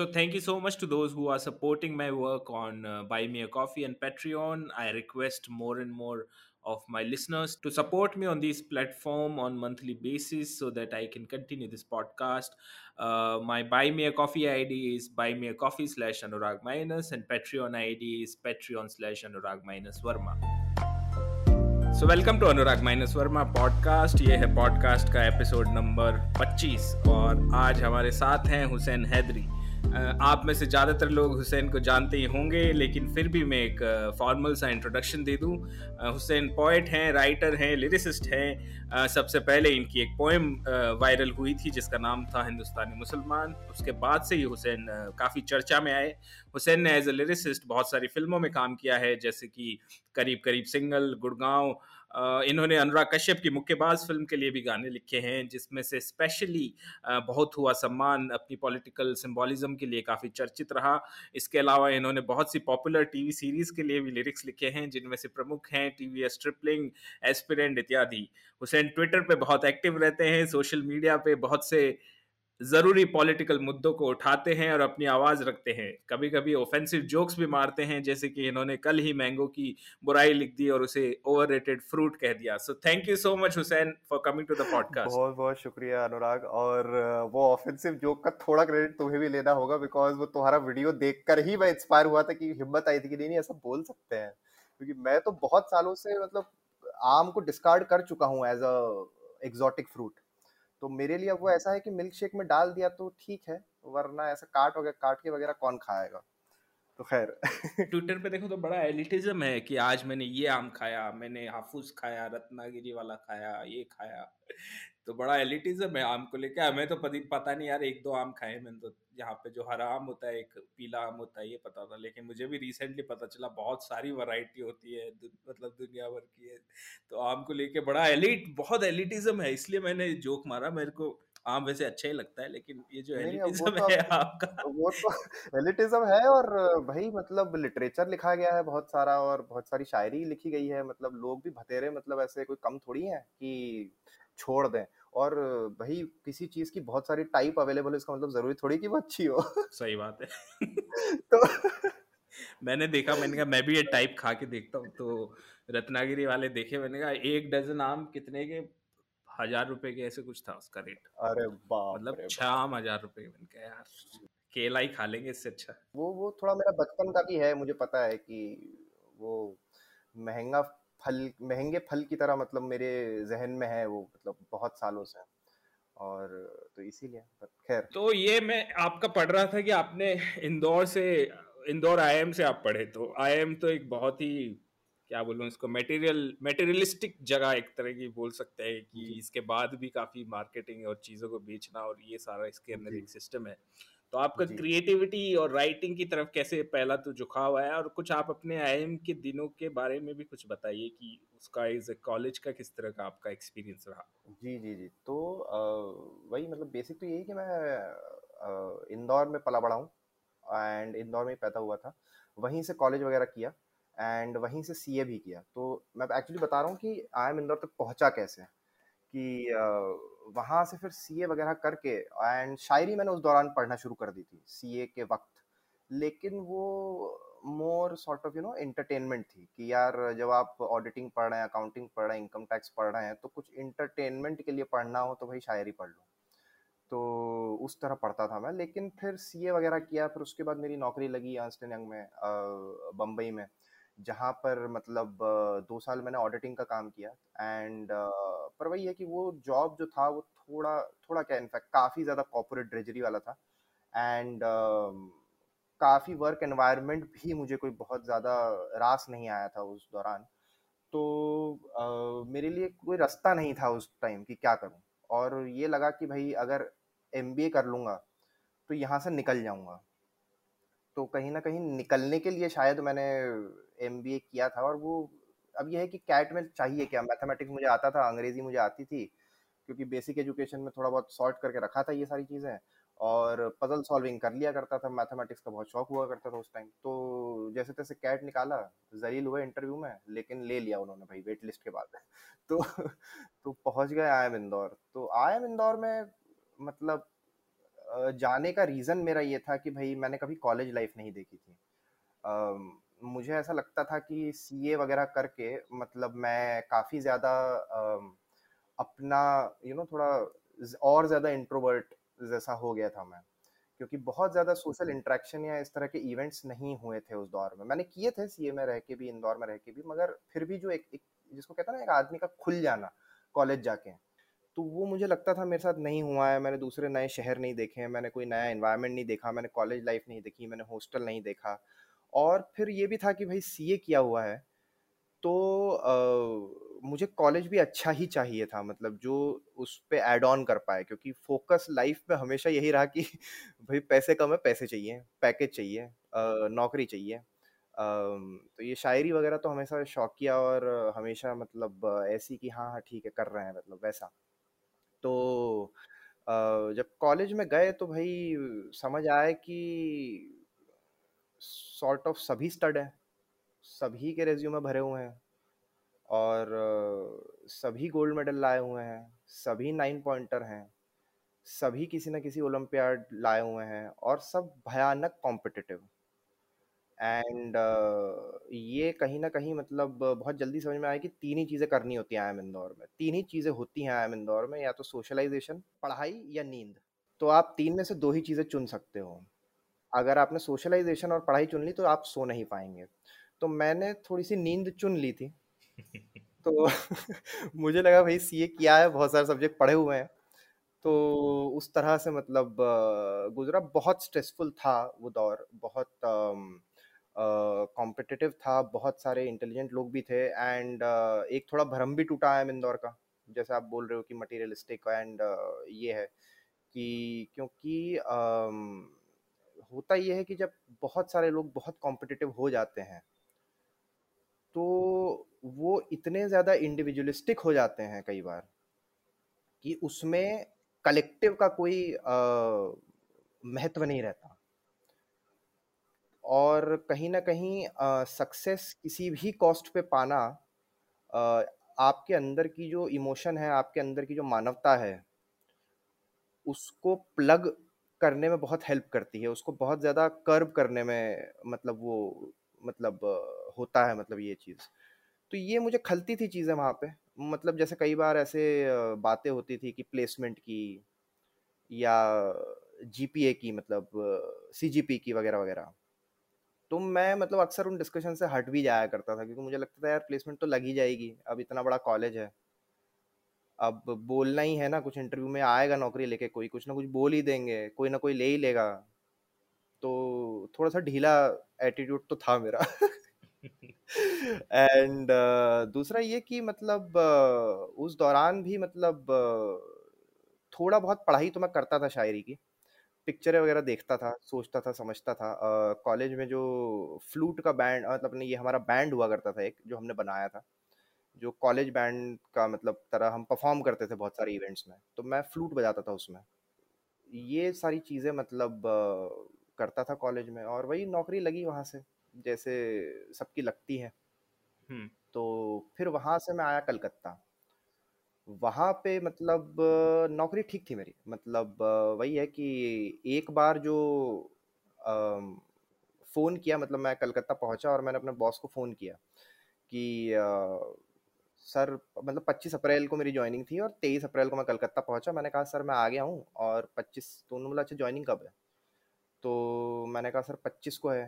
So thank you so much to those who are supporting my work on uh, Buy Me a Coffee and Patreon. I request more and more of my listeners to support me on this platform on monthly basis so that I can continue this podcast. Uh, my Buy Me a Coffee ID is Buy Me a Coffee slash Anurag minus and Patreon ID is Patreon slash Anurag minus Verma. So welcome to Anurag minus Verma podcast ये है podcast का episode number 25 और आज हमारे साथ हैं हुसैन हैदरी आप में से ज़्यादातर लोग हुसैन को जानते ही होंगे, लेकिन फिर भी मैं एक फॉर्मल सा इंट्रोडक्शन दे दूँ। हुसैन पोइट हैं राइटर हैं लिरिसिस्ट हैं। सबसे पहले इनकी एक पोएम वायरल हुई थी, जिसका नाम था हिंदुस्तानी मुसलमान। उसके बाद से ही हुसैन काफ़ी चर्चा में आए। हुसैन ने एज ए लिरिसिस्ट बहुत सारी फ़िल्मों में काम किया है, जैसे कि करीब करीब सिंगल, गुड़गांव इन्होंने अनुराग कश्यप की मुक्केबाज फ़िल्म के लिए भी गाने लिखे हैं, जिसमें से स्पेशली बहुत हुआ सम्मान, अपनी पॉलिटिकल सिंबॉलिज्म के लिए काफ़ी चर्चित रहा। इसके अलावा इन्होंने बहुत सी पॉपुलर टीवी सीरीज़ के लिए भी लिरिक्स लिखे हैं, जिनमें से प्रमुख हैं टीवी स्ट्रिपलिंग एस्पिरेंट इत्यादि। हुसैन ट्विटर पर बहुत एक्टिव रहते हैं सोशल मीडिया पर बहुत से ज़रूरी पॉलिटिकल मुद्दों को उठाते हैं और अपनी आवाज़ रखते हैं। कभी कभी ऑफेंसिव जोक्स भी मारते हैं, जैसे कि इन्होंने कल ही मैंगो की बुराई लिख दी और उसे ओवररेटेड फ्रूट कह दिया। So thank you so much Hussain for coming to the podcast बहुत बहुत शुक्रिया, अनुराग। और वो ऑफेंसिव जोक का थोड़ा क्रेडिट तुम्हें भी लेना होगा बिकॉज़ वो तुम्हारा वीडियो देखकर ही मैं इंस्पायर हुआ था कि हिम्मत आई थी कि नहीं नहीं, ऐसा बोल सकते हैं। क्योंकि मैं तो बहुत सालों से मतलब आम को डिस्कार्ड कर चुका हूँ एज अ एग्जॉटिक फ्रूट तो मेरे लिए वो ऐसा है कि मिल्क शेक में डाल दिया तो ठीक है, वरना ऐसा काट वगैरह काट के वगैरह कौन खाएगा? तो खैर। ट्विटर पे देखो तो बड़ा एलिटिज्म है कि आज मैंने ये आम खाया, मैंने हाफूज खाया, रत्नागिरी वाला खाया, ये खाया। तो बड़ा एलिटिज्म है आम को लेकर हमें तो पता नहीं यार एक दो आम खाए मैंने तो। यहाँ पे जो हरा आम होता है एक पीला आम होता है ये पता था। लेकिन मुझे भी रिसेंटली पता चला बहुत सारी वैरायटी होती है दु, मतलब दुनिया भर की है। तो आम को लेके बड़ा एलिट बहुत एलिटिज्म है इसलिए मैंने जोक मारा। मेरे को आम वैसे अच्छा ही लगता है लेकिन ये जो एलिटिज्म तो है आपका। वो तो एलिटिज्म है और भाई मतलब लिटरेचर लिखा गया है बहुत सारा और बहुत सारी शायरी लिखी गई है। मतलब लोग भी भतेरे मतलब ऐसे कोई कम थोड़ी है कि छोड़ दें। और भाई किसी चीज़ की बहुत सारी टाइप अवेलेबल है इसका मतलब ज़रूरी थोड़ी कि वो अच्छी हो। सही बात है। तो मैंने देखा मैंने कहा मैं भी ये टाइप खा के देखता हूँ तो रत्नागिरी वाले देखे मैंने कहा एक डजन आम कितने के? हज़ार रुपए के ऐसे कुछ था उसका रेट अरे बाप मतलब छह आम हज़ार रुपए मैंने कहा यार केला ही खा लेंगे इससे अच्छा। वो वो थोड़ा मेरा बचपन का भी है मुझे पता है कि वो महँगा फल महँगे फल की तरह मतलब मेरे जहन में है वो मतलब बहुत सालों से। और तो इसीलिए खैर। तो ये मैं आपका पढ़ रहा था कि आपने इंदौर से इंदौर आईएम से आप पढ़े तो आईएम तो एक बहुत ही क्या बोलूँ इसको मटेरियल मटेरियलिस्टिक जगह एक तरह की बोल सकते हैं कि इसके बाद भी काफ़ी मार्केटिंग और चीज़ों को बेचना और ये सारा इसके अंदर एक सिस्टम है। तो आपका क्रिएटिविटी और राइटिंग की तरफ़ कैसे पहला तो झुकाव आया? और कुछ आप अपने आई के दिनों के बारे में भी कुछ बताइए कि उसका एज ए कॉलेज का किस तरह का आपका एक्सपीरियंस रहा? जी जी जी। तो वही मतलब बेसिक तो यही कि मैं इंदौर में पला बड़ा हूँ एंड इंदौर में पैदा हुआ था। वहीं से कॉलेज वगैरह किया एंड वहीं से सीए भी किया। तो मैं एक्चुअली बता रहा हूँ कि आई एम इंदौर तक पहुँचा कैसे? कि वहाँ से फिर सीए वगैरह करके एंड शायरी मैंने उस दौरान पढ़ना शुरू कर दी थी सीए के वक्त। लेकिन वो more sort of you know entertainment थी कि यार जब आप ऑडिटिंग पढ़ रहे हैं अकाउंटिंग पढ़ रहे हैं इनकम टैक्स पढ़ रहे हैं तो कुछ इंटरटेनमेंट के लिए पढ़ना हो तो भाई शायरी पढ़ लो। तो उस तरह पढ़ता था मैं। लेकिन फिर सीए वगैरह किया, फिर उसके बाद मेरी नौकरी लगी आंस्टन यंग में बम्बई में। जहाँ पर मतलब दो साल मैंने ऑडिटिंग का काम किया एंड पर वही है कि वो जॉब जो था, वो थोड़ा थोड़ा क्या इनफैक्ट काफ़ी ज़्यादा कॉपोरेट ड्रेजरी वाला था एंड काफ़ी वर्क एनवायरनमेंट भी मुझे कोई बहुत ज़्यादा रास नहीं आया था उस दौरान। तो मेरे लिए कोई रास्ता नहीं था उस टाइम कि क्या करूँ और ये लगा कि भाई अगर एमबीए कर लूँगा तो यहाँ से निकल जाऊँगा। तो कहीं ना कहीं निकलने के लिए शायद मैंने एमबीए किया था और वो अब यह है कि कैट में चाहिए क्या? मैथमेटिक्स मुझे आता था, अंग्रेज़ी मुझे आती थी, क्योंकि बेसिक एजुकेशन में थोड़ा बहुत सॉर्ट करके रखा था ये सारी चीज़ें और पजल सॉल्विंग कर लिया करता था, मैथमेटिक्स का बहुत शौक हुआ करता था उस टाइम। तो जैसे तैसे कैट निकाला, जलील हुआ इंटरव्यू में, लेकिन ले लिया उन्होंने भाई वेट लिस्ट के बाद। तो तो पहुँच गए आई एम इंदौर। तो आई एम इंदौर में मतलब जाने का रीज़न मेरा ये था कि भाई मैंने कभी कॉलेज लाइफ़ नहीं देखी थी। अम, मुझे ऐसा लगता था कि सीए वगैरह करके मतलब मैं काफ़ी ज़्यादा अम, अपना यू नो थोड़ा और ज़्यादा इंट्रोवर्ट जैसा हो गया था मैं। क्योंकि बहुत ज़्यादा सोशल इंट्रैक्शन या इस तरह के इवेंट्स नहीं हुए थे उस दौर में। मैंने किए थे सीए में रह के भी, इंदौर में रह के भी, मगर फिर भी जो एक एक जिसको कहते हैं ना एक आदमी का खुल जाना कॉलेज जाके, तो वो मुझे लगता था मेरे साथ नहीं हुआ है। मैंने दूसरे नए शहर नहीं देखे हैं, मैंने कोई नया इन्वायरमेंट नहीं देखा, मैंने कॉलेज लाइफ़ नहीं देखी, मैंने हॉस्टल नहीं देखा और फिर ये भी था कि भई सीए किया हुआ है, तो अ, मुझे कॉलेज भी अच्छा ही चाहिए था मतलब जो उस पर एड ऑन कर पाए क्योंकि फ़ोकस लाइफ़ में हमेशा यही रहा कि भाई पैसे कम है, पैसे चाहिए, पैकेज चाहिए अ, नौकरी चाहिए। अम, तो ये शायरी वगैरह तो हमेशा शौकिया और हमेशा मतलब ऐसी कि हाँ, हाँ, ठीक है, कर रहे हैं मतलब वैसा। तो जब कॉलेज में गए तो भाई समझ आया कि सॉर्ट ऑफ़ सभी स्टड हैं, सभी के रिज़्यूमे भरे हुए हैं और सभी गोल्ड मेडल लाए हुए हैं, सभी नाइन पॉइंटर हैं, सभी किसी न किसी ओलंपियाड लाए हुए हैं और सब भयानक कॉम्पिटिटिव। एंड uh, ये कहीं ना कहीं मतलब बहुत जल्दी समझ में आया कि तीन ही चीज़ें करनी होती हैं आईआईएम इंदौर में। तीन ही चीज़ें होती हैं आईआईएम इंदौर में या तो सोशलाइज़ेशन, पढ़ाई या नींद। तो आप तीन में से दो ही चीज़ें चुन सकते हो। अगर आपने सोशलाइज़ेशन और पढ़ाई चुन ली तो आप सो नहीं पाएँगे तो मैंने थोड़ी-सी नींद चुन ली थी। तो मुझे लगा भई सीए किया है, बहुत सारे सब्जेक्ट पढ़े हुए हैं। तो उस तरह से मतलब गुज़रा बहुत स्ट्रेसफुल था वो दौर, बहुत कॉम्पिटिटिव था, बहुत सारे इंटेलिजेंट लोग भी थे एंड एक थोड़ा भ्रम भी टूटा है इंदौर का। जैसे आप बोल रहे हो कि मटेरियलिस्टिक एंड ये है कि क्योंकि होता ये है कि जब बहुत सारे लोग बहुत कॉम्पिटिटिव हो जाते हैं तो वो इतने ज़्यादा इंडिविजुअलिस्टिक हो जाते हैं कई बार कि उसमें कलेक्टिव का कोई महत्व नहीं रहता और कहीं ना कहीं सक्सेस किसी भी कॉस्ट पे पाना आपके अंदर की जो इमोशन है, आपके अंदर की जो मानवता है उसको प्लग करने में बहुत हेल्प करती है, उसको बहुत ज़्यादा कर्व करने में मतलब वो मतलब होता है मतलब ये चीज़। तो ये मुझे खलती थी चीज़ें वहाँ पे, मतलब जैसे कई बार ऐसे बातें होती थी कि प्लेसमेंट की या जीपीए की मतलब सीजीपी की वगैरह-वगैरह। तो मैं मतलब अक्सर उन डिस्कशन से हट भी जाया करता था क्योंकि मुझे लगता था यार प्लेसमेंट तो लग ही जाएगी, अब इतना बड़ा कॉलेज है। अब बोलना ही है ना कुछ इंटरव्यू में आएगा नौकरी लेके कोई, कुछ ना कुछ बोल ही देंगे, कोई ना कोई ले ही लेगा। तो थोड़ा-सा ढीला एटीट्यूड तो था मेरा। एंड uh, दूसरा ये कि मतलब अ, उस दौरान भी मतलब अ, थोड़ा बहुत पढ़ाई तो मैं करता था शायरी की। पिक्चरें वगैरह देखता था, सोचता था, समझता था। कॉलेज में जो फ्लूट का बैंड मतलब ये हमारा बैंड हुआ करता था एक, जो हमने बनाया था। जो कॉलेज बैंड का मतलब तरह हम परफ़ॉर्म करते थे बहुत सारे इवेंट्स में, तो मैं फ्लूट बजाता था उसमें। ये सारी चीज़ें मतलब करता था कॉलेज में और वही नौकरी लगी वहाँ से, जैसे सबकी लगती है। तो फिर वहाँ से मैं आया कलकत्ता। वहाँ पे मतलब नौकरी ठीक थी मेरी, मतलब वही है कि एक बार जो अम, फ़ोन किया मतलब मैं कलकत्ता पहुँचा और मैंने अपने बॉस को फ़ोन किया कि अ, सर मतलब 25 अप्रैल को मेरी जॉइनिंग थी और 23 अप्रैल को मैं कलकत्ता पहुँचा। मैंने कहा सर मैं आ गया हूँ और 25 तो उन्होंने बोला अच्छा जॉइनिंग कब है? तो मैंने कहा सर 25 को है।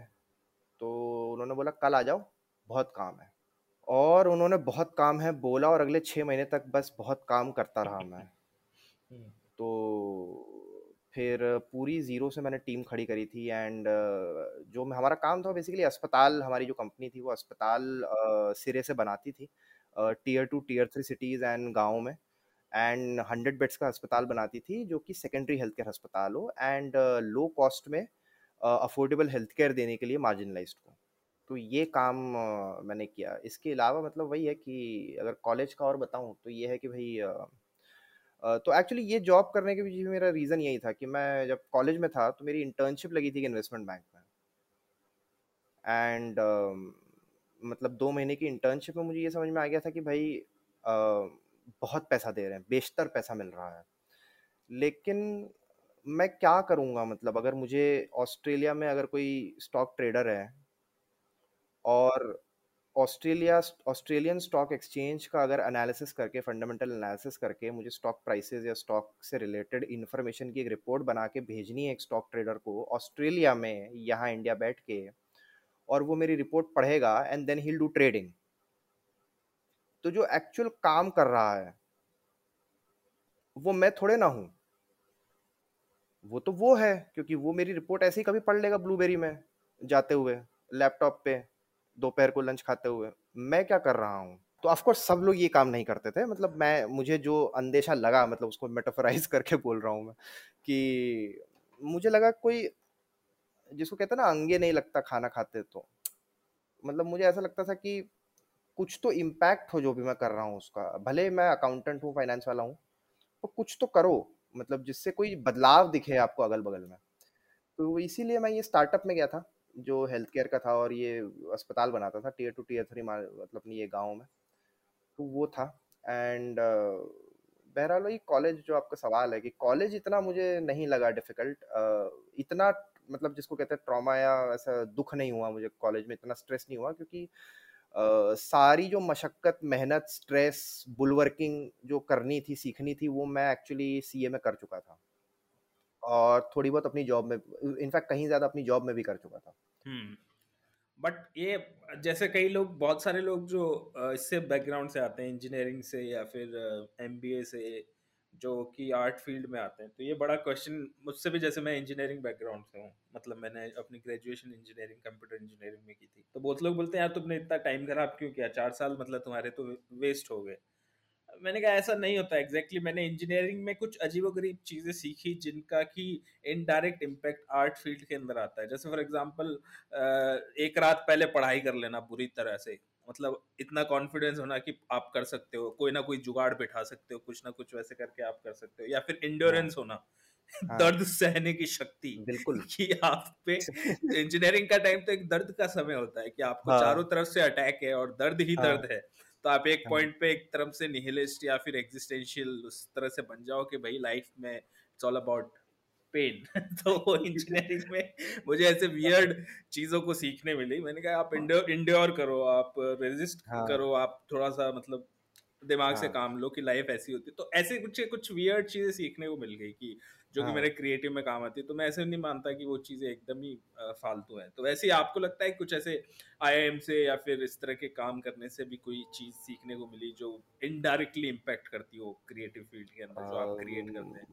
तो उन्होंने बोला कल आ जाओ, बहुत काम है। और उन्होंने बहुत काम है बोला और अगले छः महीने तक बस बहुत काम करता रहा मैं। तो फिर पूरी ज़ीरो से मैंने टीम खड़ी करी थी एंड जो हमारा काम था बेसिकली अस्पताल हमारी जो कंपनी थी वो अस्पताल सिरे से बनाती थी tier two tier three cities and गाँव में एंड 100 बेड्स का अस्पताल बनाती थी जो कि सेकेंडरी हेल्थ केयर अस्पताल हो एंड लो कॉस्ट में अफोर्डेबल हेल्थ केयर देने के लिए मार्जिनलाइज़्ड को। तो ये काम मैंने किया। इसके अलावा मतलब वही है कि अगर कॉलेज का और बताऊँ तो ये है कि भई तो एक्चुअली ये जॉब करने के पीछे मेरा रीज़न यही था कि मैं जब कॉलेज में था तो मेरी इंटर्नशिप लगी थी इन्वेस्टमेंट बैंक में एंड मतलब 2 महीने की इंटर्नशिप में मुझे ये समझ में आ गया था कि भाई बहुत पैसा दे रहे हैं, बेशतर पैसा मिल रहा है। लेकिन मैं क्या करूँगा मतलब अगर मुझे ऑस्ट्रेलिया में अगर कोई स्टॉक ट्रेडर है और ऑस्ट्रेलिया, ऑस्ट्रेलियन स्टॉक एक्सचेंज का अगर एनालिसिस करके फंडामेंटल एनालिसिस करके मुझे स्टॉक प्राइसेस या स्टॉक से रिलेटेड इन्फॉर्मेशन की एक रिपोर्ट बना के भेजनी है एक स्टॉक ट्रेडर को ऑस्ट्रेलिया में यहाँ इंडिया बैठ के और वो मेरी रिपोर्ट पढ़ेगा and then he do trading तो जो एक्चुअल काम कर रहा है, वो मैं थोड़े ना हूँ। वो तो वो है, क्योंकि वो मेरी रिपोर्ट ऐसे ही कभी पढ़ लेगा ब्लूबेरी में जाते हुए लैपटॉप पे। दोपहर को लंच खाते हुए। मैं क्या कर रहा हूँ? तो ऑफकोर्स सब लोग ये काम नहीं करते थे। मतलब मैं, मुझे जो अंदेशा लगा मतलब उसको मेटाफराइज करके बोल रहा हूँ मैं, कि मुझे लगा कोई, जिसको कहते ना, अंगे नहीं लगता खाना खाते तो। मतलब मुझे ऐसा लगता था कि कुछ तो इम्पैक्ट हो जो भी मैं कर रहा हूँ उसका। भले मैं अकाउंटेंट हूँ फाइनेंस वाला हूँ तो कुछ तो करो। मतलब जिससे कोई बदलाव दिखे आपको अगल बगल में। तो इसीलिए मैं ये स्टार्टअप में गया था। जो हेल्थ केयर का था और ये अस्पताल बनाता था टीयर टू टीयर थ्री मतलब ये गाँव में तो वो था। एंड बहरहाल वही कॉलेज जो आपका सवाल है कि कॉलेज इतना मुझे नहीं लगा डिफ़िकल्ट इतना मतलब जिसको कहते हैं ट्रॉमा या ऐसा दुख नहीं हुआ मुझे कॉलेज में इतना स्ट्रेस नहीं हुआ क्योंकि Uh, सारी जो मशक्क़त मेहनत स्ट्रेस बुलवर्किंग जो करनी थी सीखनी थी वो मैं एक्चुअली सीए में कर चुका था। और थोड़ी बहुत अपनी जॉब में इनफैक्ट कहीं ज़्यादा अपनी जॉब में भी कर चुका था बट हम्म। ये, जैसे कई लोग, बहुत सारे लोग जो इससे बैकग्राउंड से आते हैं इंजीनियरिंग से या फिर एमबीए से, जो कि आर्ट फ़ील्ड में आते हैं तो ये बड़ा क्वेश्चन मुझसे भी, जैसे मैं इंजीनियरिंग बैकग्राउंड से हूँ मतलब मैंने अपनी ग्रेजुएशन इंजीनियरिंग कंप्यूटर इंजीनियरिंग में की थी तो बहुत लोग बोलते हैं, यार, तुमने इतना टाइम खराब क्यों किया चार साल मतलब तुम्हारे तो वेस्ट हो गए मैंने कहा ऐसा नहीं होता एग्जैक्टली exactly, मैंने इंजीनियरिंग में कुछ अजीब गरीब चीज़ें सीखी जिनका कि इनडायरेक्ट इम्पैक्ट आर्ट फ़ील्ड के अंदर आता है जैसे फॉर एग्जांपल एक रात पहले पढ़ाई कर लेना बुरी तरह से मतलब इतना कॉन्फिडेंस होना कि आप कर सकते हो कोई ना कोई जुगाड़ बैठा सकते हो कुछ ना कुछ वैसे करके आप कर सकते हो या फिर इंडोरेंस हाँ। होना हाँ। दर्द सहने की शक्ति बिल्कुल कि आप पे इंजीनियरिंग का टाइम तो एक दर्द का समय होता है कि आपको हाँ। चारों तरफ़ से अटैक है और दर्द ही हाँ। दर्द है तो आप एक पॉइंट हाँ। पे एक तरफ़ से निहिलिस्ट या फिर एग्जिस्टेंशियल उस तरह से बन जाओ कि भाई लाइफ में इट्स ऑल अबाउट पेन तो इंजीनियरिंग में मुझे ऐसे वियर्ड चीज़ों को सीखने मिली मैंने कहा आप इंड्योर करो आप रेजिस्ट हाँ. करो आप थोड़ा सा मतलब दिमाग हाँ. से काम लो कि लाइफ ऐसी होती है तो ऐसे कुछ कुछ वियर्ड चीज़ें सीखने को मिल गई कि जो हाँ. कि मेरे क्रिएटिव में काम आती है तो मैं ऐसे नहीं मानता कि वो चीज़ें एकदम ही फालतू है। तो वैसे ही आपको लगता है कुछ ऐसे आई से या फिर इस तरह के काम करने से भी कोई चीज़ सीखने को मिली जो इनडायरेक्टली इम्पेक्ट करती हो क्रिएटिव फ़ील्ड के अंदर जो आप क्रिएट करते हैं?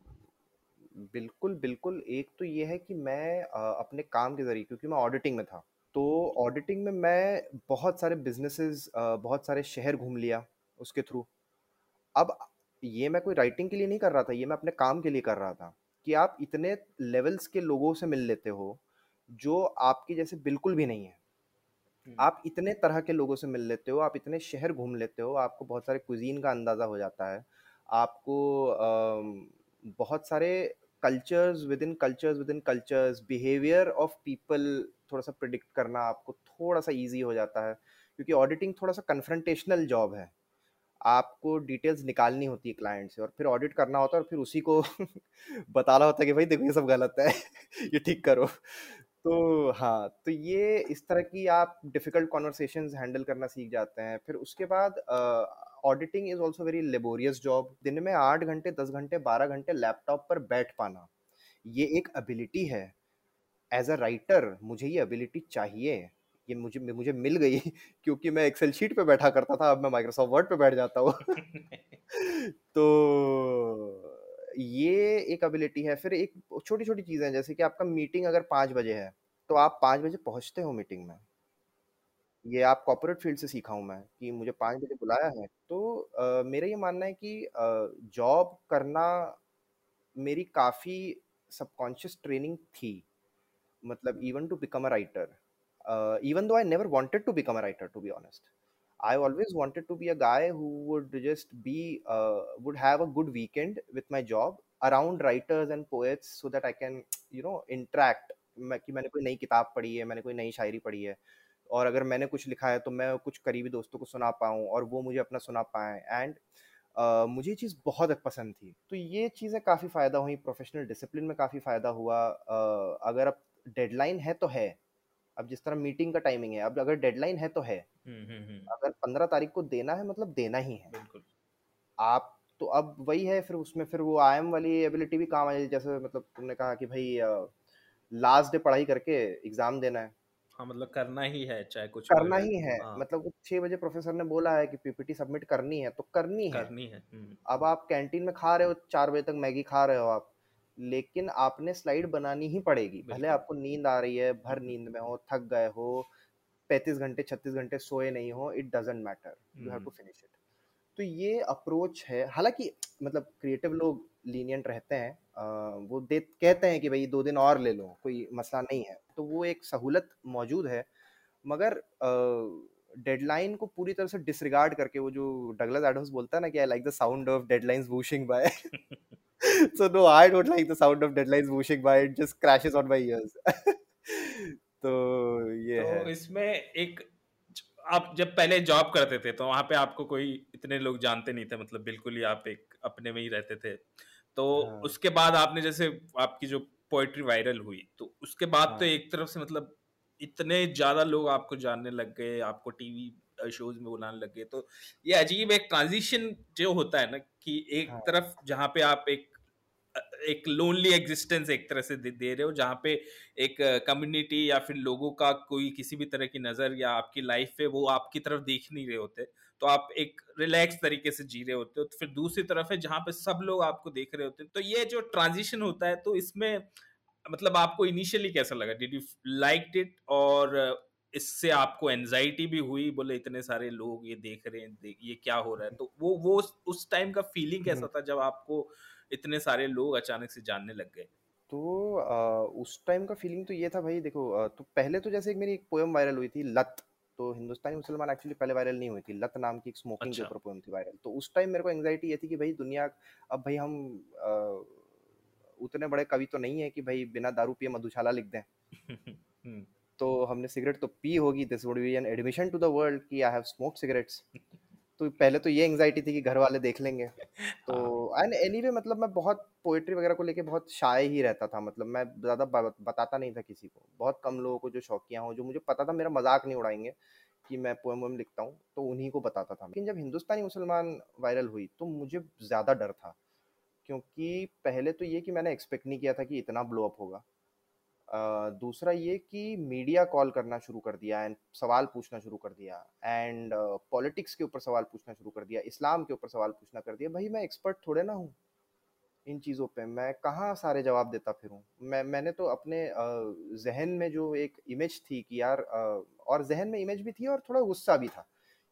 बिल्कुल बिल्कुल। एक तो ये है कि मैं अपने काम के ज़रिए क्योंकि मैं ऑडिटिंग में था तो ऑडिटिंग में मैं बहुत सारे बिजनेसेस बहुत सारे शहर घूम लिया उसके थ्रू अब ये मैं कोई राइटिंग के लिए नहीं कर रहा था ये मैं अपने काम के लिए कर रहा था। कि आप इतने लेवल्स के लोगों से मिल लेते हो जो आपके जैसे बिल्कुल भी नहीं है। आप इतने तरह के लोगों से मिल लेते हो आप इतने शहर घूम लेते हो आपको बहुत सारे कुजीन का अंदाज़ा हो जाता है। आपको बहुत सारे cultures within cultures within cultures behaviour of people थोड़ा सा प्रिडिक्ट करना आपको थोड़ा सा ईजी हो जाता है। क्योंकि ऑडिटिंग थोड़ा सा कन्फ्रंटेशनल जॉब है। आपको डिटेल्स निकालनी होती है क्लाइंट से और फिर ऑडिट करना होता है और फिर उसी को बताना होता है कि, भाई देखो, ये सब गलत है, ये ठीक करो। तो हाँ तो ये इस तरह की आप डिफ़िकल्ट कॉन्वर्सेशन हैंडल करना सीख जाते हैं। फिर उसके बाद auditing is also very laborious job. दिन में आठ घंटे, दस घंटे, बारह घंटे लैपटॉप पर बैठ पाना, ये एक एबिलिटी है। एज अ राइटर मुझे ये एबिलिटी चाहिए। ये मुझे मुझे मिल गई क्योंकि मैं एक्सेल शीट पे बैठा करता था अब मैं माइक्रोसॉफ्ट वर्ड पे बैठ जाता हूँ। तो ये एक एबिलिटी है। फिर एक छोटी छोटी चीज़ें हैं जैसे कि आपका मीटिंग अगर पाँच बजे है तो आप पाँच बजे पहुँचते हो मीटिंग में। ये आप कॉपोरेट फ़ील्ड से सीखा हूँ मैं कि मुझे पाँच बजे बुलाया है। तो आ, मेरा ये मानना है कि जॉब करना मेरी काफ़ी सबकॉन्शियस ट्रेनिंग थी। मतलब even to become a writer uh, even though I never wanted to become a writer, to be honest. I always wanted to be a guy who would just be, uh, would have a good weekend with my job around writers and poets so that I can, you know, interact. मैं कि मैंने कोई नई किताब पढ़ी है मैंने कोई नई शायरी पढ़ी है और अगर मैंने कुछ लिखा है तो मैं कुछ करीबी दोस्तों को सुना पाऊँ और वो मुझे अपना सुना पाएँ एंड अ, मुझे ये चीज़ बहुत पसंद थी। तो ये चीज़ें काफ़ी फ़ायदा हुई, प्रोफ़ेशनल डिसिप्लिन में काफ़ी फ़ायदा हुआ। अ, अगर अब डेडलाइन है तो है। अब जिस तरह मीटिंग का टाइमिंग है, अब अगर डेडलाइन है तो है। हुँ, हुँ, हुँ। अगर 15 तारीख को देना है मतलब देना ही है। आप तो अब वही है फिर उसमें फिर वो आईएम वाली एबिलिटी भी काम आ आई जैसे मतलब तुमने कहा कि भाई लास्ट डे पढ़ाई करके एग्ज़ाम देना है। हाँ, मतलब करना ही है, चाहे कुछ करना ही है। हाँ, मतलब 6 बजे प्रोफ़ेसर ने बोला है कि पीपीटी सबमिट करनी है, तो करनी है। करनी है। हुँ, अब आप कैंटीन में खा रहे हो, चार बजे तक मैगी खा रहे हो आप, लेकिन आपने स्लाइड बनानी ही पड़ेगी। भले आपको नींद आ रही है, भर नींद में हो, थक गए हो, 35 घंटे, 36 घंटे सोए नहीं हो, it doesn't matter, you have to finish it. तो ये अप्रोच है, हालाँकि मतलब क्रिएटिव लोग लीनियंट रहते हैं वो दे कहते हैं कि भाई दो दिन और ले लो, कोई मसला नहीं है। तो वो एक सहूलत मौजूद है, मगर अ, डेडलाइन को पूरी तरह से डिसरिगार्ड करके वो जो डगलस एडम्स बोलता है ना कि I like the sound of deadlines whooshing by so no I don't like the sound of deadlines whooshing by it just crashes on my ears तो ये तो है। तो इसमें एक आप जब पहले जॉब करते थे, तो वहाँ पे आपको कोई इतने लोग जानते नहीं थे, मतलब बिल्कुल ही आप एक अपने में ही रहते थे। तो हाँ। उसके बाद आपने जैसे आपकी जो पोएट्री वायरल हुई, तो उसके बाद तो हाँ। एक तरफ़ से मतलब इतने ज़्यादा लोग आपको जानने लग गए, आपको टीवी शोज़ में बुलाने लग गए। तो ये अजीब एक ट्रांज़िशन जो होता है ना कि एक हाँ तरफ़ जहाँ पे आप एक एक लोनली एग्जिस्टेंस एक तरह से दे, दे रहे हो जहाँ पे एक कम्युनिटी या फिर लोगों का कोई किसी भी तरह की नज़र या आपकी लाइफ पे वो आपकी तरफ़ देख नहीं रहे होते तो आप एक रिलैक्स तरीके से जी रहे होते हो तो फिर दूसरी तरफ़ है जहाँ पे सब लोग आपको देख रहे होते हैं तो ये जो ट्रांजिशन होता है तो इसमें मतलब आपको इनिशियली कैसा लगा? डिड यू लाइक इट और इससे आपको एनजाइटी भी हुई? बोले इतने सारे लोग ये देख रहे हैं ये क्या हो रहा है? तो वो वो उस टाइम का फीलिंग कैसा था जब आपको इतने सारे लोग अचानक से जानने लग गए? तो अ, उस टाइम का फीलिंग तो ये था भाई देखो तो पहले तो जैसे एक मेरी एक पोएम वायरल हुई थी लत। तो हिंदुस्तानी मुसलमान एक्चुअली पहले वायरल नहीं हुई थी लत नाम की एक स्मोकिंग के अच्छा। ऊपर पोएम थी वायरल तो उस टाइम मेरे को एंजाइटी ये थी कि भाई दुनिया अब भाई हम अ, उतने बड़े कवि तो नहीं है कि भाई बिना दारू पिए मधुशाला लिख दें। हम्म, तो हमने सिगरेट तो पी होगी this would be an admission to the world कि आई हैव स्मोक सिगरेट्स तो पहले तो ये एंजाइटी थी कि घर वाले देख लेंगे। तो एंड एनीवे मतलब मैं बहुत पोएट्री वगैरह को लेके बहुत शाय ही रहता था। मतलब मैं ज़्यादा बताता नहीं था किसी को। बहुत कम लोगों को जो शौकिया हो जो मुझे पता था मेरा मज़ाक नहीं उड़ाएँगे कि मैं पोएम वोएम लिखता हूँ तो उन्हीं को बताता था। लेकिन जब हिंदुस्तानी मुसलमान वायरल हुई तो मुझे ज़्यादा डर था। क्योंकि पहले तो ये कि मैंने एक्सपेक्ट नहीं किया था कि इतना ब्लो अप होगा। अ, दूसरा ये कि मीडिया कॉल करना शुरू कर दिया एंड सवाल पूछना शुरू कर दिया एंड पॉलिटिक्स के ऊपर सवाल पूछना शुरू कर दिया इस्लाम के ऊपर सवाल पूछना कर दिया भाई मैं एक्सपर्ट थोड़े ना हूँ इन चीज़ों पे मैं कहाँ सारे जवाब देता फिरूँ? मैं मैंने तो अपने अ, जहन में जो एक इमेज थी कि यार और जहन में इमेज भी थी और थोड़ा गुस्सा भी था।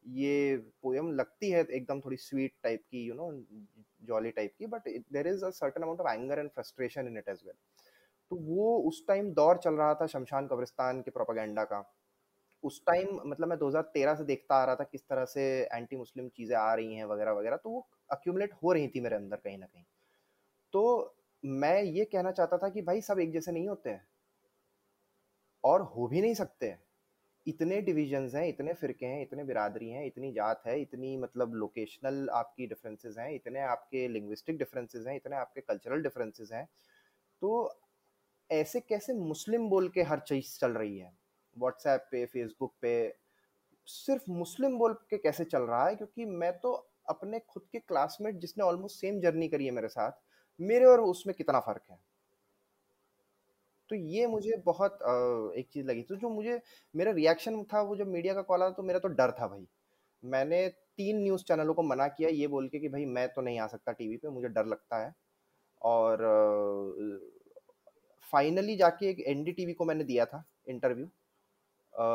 ये पोयम लगती है एकदम थोड़ी स्वीट टाइप की यू नो जॉली टाइप की but there is certain amount of anger and frustration in it as well तो वो उस टाइम दौर चल रहा था शमशान कब्रिस्तान के प्रोपागेंडा का। उस टाइम मतलब मैं 2013 से देखता आ रहा था किस तरह से एंटी मुस्लिम चीज़ें आ रही हैं वगैरह वगैरह तो वो अक्यूमुलेट हो रही थी मेरे अंदर कहीं ना कहीं। तो मैं ये कहना चाहता था कि भाई सब एक जैसे नहीं होते हैं। और हो भी नहीं सकते। इतने डिविजन्स हैं, इतने फिरके हैं, इतने बिरादरी हैं, इतनी जात है, इतनी मतलब लोकेशनल आपकी डिफरेंसेस हैं, इतने आपके लिंग्विस्टिक डिफरेंसेस हैं, इतने आपके कल्चरल डिफरेंसेस हैं तो ऐसे कैसे मुस्लिम बोल के हर चीज़ चल रही है? व्हाट्सएप पे फेसबुक पे, सिर्फ़ मुस्लिम बोल के कैसे चल रहा है? क्योंकि मैं तो अपने खुद के क्लासमेट जिसने ऑलमोस्ट सेम जर्नी करी है मेरे साथ, मेरे और उसमें कितना फ़र्क है? तो ये मुझे बहुत एक चीज़ लगी। तो जो मुझे, मेरा रिएक्शन था वो जब मीडिया का कॉल आया तो मेरा तो डर था भाई। मैंने तीन न्यूज़ चैनलों को मना किया ये बोल के कि भाई मैं तो नहीं आ सकता टीवी पे, मुझे डर लगता है। और फाइनली जाके एक एनडीटीवी को मैंने दिया था इंटरव्यू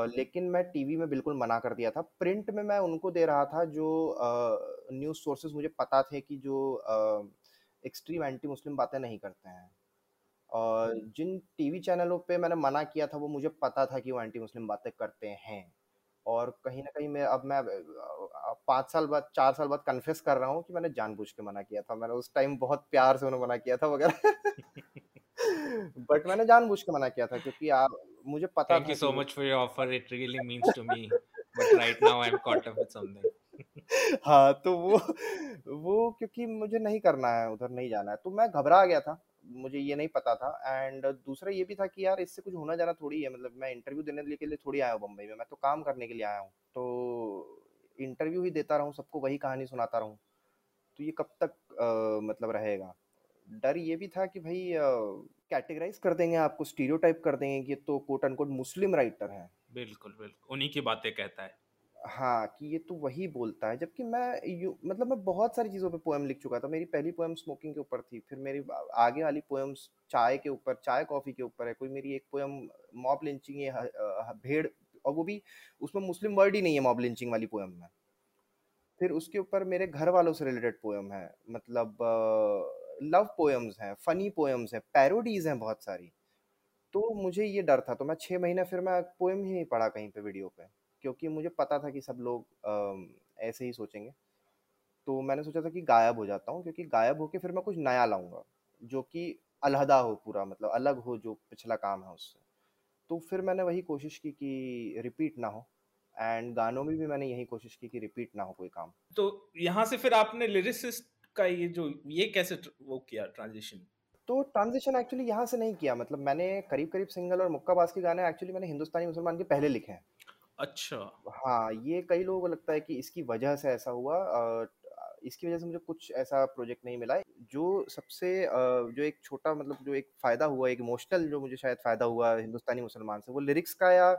लेकिन मैं टीवी में बिल्कुल मना कर दिया था। प्रिंट में मैं उनको दे रहा था जो न्यूज़ सोर्सेज मुझे पता थे कि जो एक्सट्रीम एंटी मुस्लिम बातें नहीं करते हैं। और जिन टीवी चैनलों पे मैंने मना किया था वो मुझे पता था कि वो एंटी मुस्लिम बातें करते हैं और कहीं ना कहीं मैं अब मैं पाँच साल बाद चार साल बाद कन्फेस कर रहा हूँ कि मैंने जानबूझ के मना किया था मैंने उस टाइम बहुत प्यार से उन्हें मना किया था वगैरह बट मैंने जानबूझ के मना किया था क्योंकि आप मुझे पता Thank था you कि so वो much for your offer. It really means to me. But right now I'm caught up with something. हाँ तो वो वो क्योंकि मुझे नहीं करना है, उधर नहीं जाना है, तो मैं घबरा गया था। मुझे ये नहीं पता था एंड दूसरा ये भी था कि यार इससे कुछ होना जाना थोड़ी है मतलब मैं इंटरव्यू देने के लिए थोड़ी आया हूँ बम्बई में, मैं तो काम करने के लिए आया हूँ। तो इंटरव्यू ही देता रहूँ, सबको वही कहानी सुनाता रहूँ, तो ये कब तक अ, मतलब रहेगा। डर ये भी था कि भाई कैटेगराइज़ कर देंगे आपको, स्टीरियोटाइप कर देंगे कि तो कोट अनकोट मुस्लिम राइटर है बिल्कुल, बिल्कुल। उन्हीं की बातें कहता है। हाँ, कि ये तो वही बोलता है, जबकि मैं यू मतलब मैं बहुत सारी चीज़ों पे पोएम लिख चुका था। मेरी पहली पोएम स्मोकिंग के ऊपर थी, फिर मेरी आगे वाली पोएम्स चाय के ऊपर, चाय-कॉफ़ी के ऊपर है। कोई मेरी एक पोएम मॉब लिंचिंग ह भेड़ और वो भी उसमें मुस्लिम वर्ड ही नहीं है मॉब लिंचिंग वाली पोएम में। फिर उसके ऊपर मेरे घर वालों से रिलेटेड पोएम है, मतलब लव पोएम्स हैं, फ़नी पोएम्स हैं, पैरोडीज़ हैं बहुत सारी। तो मुझे ये डर था, तो मैं छः महीने फिर मैं पोएम ही नहीं पढ़ा कहीं पे वीडियो पे, क्योंकि मुझे पता था कि सब लोग ऐसे ही सोचेंगे। तो मैंने सोचा था कि गायब हो जाता हूँ, क्योंकि गायब होके फिर मैं कुछ नया लाऊँगा जो कि अलहदा हो पूरा मतलब अलग हो जो पिछला काम है उससे। तो फिर मैंने वही कोशिश की कि रिपीट ना हो एंड गानों में भी मैंने यही कोशिश की कि रिपीट ना हो कोई काम। तो यहाँ से फिर आपने लिरिसिस्ट का ये जो ये कैसे वो किया ट्रांज़िशन? तो ट्रांज़िशन एक्चुअली यहाँ से नहीं किया मतलब मैंने करीब-करीब सिंगल और मुक्काबाज़ के गाने एक्चुअली मैंने हिंदुस्तानी मुसलमान के पहले लिखे हैं। अच्छा। हाँ, ये कई लोगों को लगता है कि इसकी वजह से ऐसा हुआ इसकी वजह से मुझे कुछ ऐसा प्रोजेक्ट नहीं मिला। जो सबसे जो एक छोटा मतलब जो एक फ़ायदा हुआ, एक इमोशनल जो मुझे शायद फ़ायदा हुआ हिंदुस्तानी मुसलमान से, वो लिरिक्स का या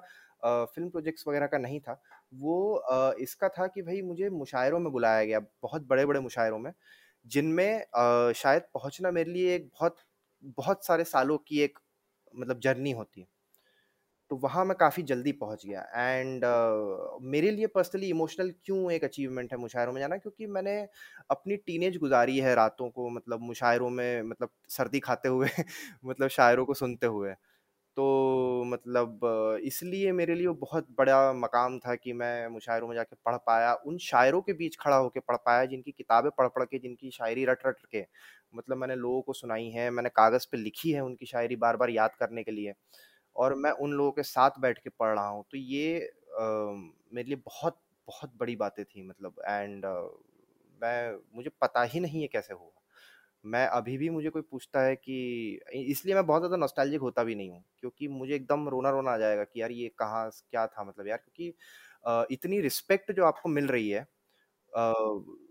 फ़िल्म प्रोजेक्ट्स वगैरह का नहीं था। वो इसका था कि भाई मुझे मुशायरों में बुलाया गया, बहुत बड़े-बड़े मुशायरों में, जिनमें शायद पहुँचना मेरे लिए एक बहुत बहुत सारे सालों की एक मतलब जर्नी होती है। तो वहाँ मैं काफ़ी जल्दी पहुँच गया। एंड अ, मेरे लिए पर्सनली इमोशनल क्यों एक अचीवमेंट है मुशायरों में जाना? क्योंकि मैंने अपनी टीनेज गुज़ारी है रातों को मतलब मुशायरों में मतलब सर्दी खाते हुए मतलब शायरों को सुनते हुए। तो मतलब इसलिए मेरे लिए वो बहुत बड़ा मकाम था कि मैं मुशायरों में जाके पढ़ पाया, उन शायरों के बीच खड़ा होकर पढ़ पाया जिनकी किताबें पढ़-पढ़ के, जिनकी शायरी रट-रट के मतलब मैंने लोगों को सुनाई है, मैंने कागज़ पे लिखी है उनकी शायरी बार-बार याद करने के लिए। और मैं उन लोगों के साथ बैठ के पढ़ रहा हूँ। तो ये अ, मेरे लिए बहुत, बहुत बड़ी बातें थी मतलब एंड uh, मैं मुझे पता ही नहीं है कैसे हुआ। मैं अभी भी मुझे कोई पूछता है कि इसलिए मैं बहुत ज़्यादा नॉस्टैल्जिक होता भी नहीं हूँ, क्योंकि मुझे एकदम रोना-रोना आ जाएगा कि यार ये कहाँ क्या था मतलब यार क्योंकि इतनी रिस्पेक्ट जो आपको मिल रही है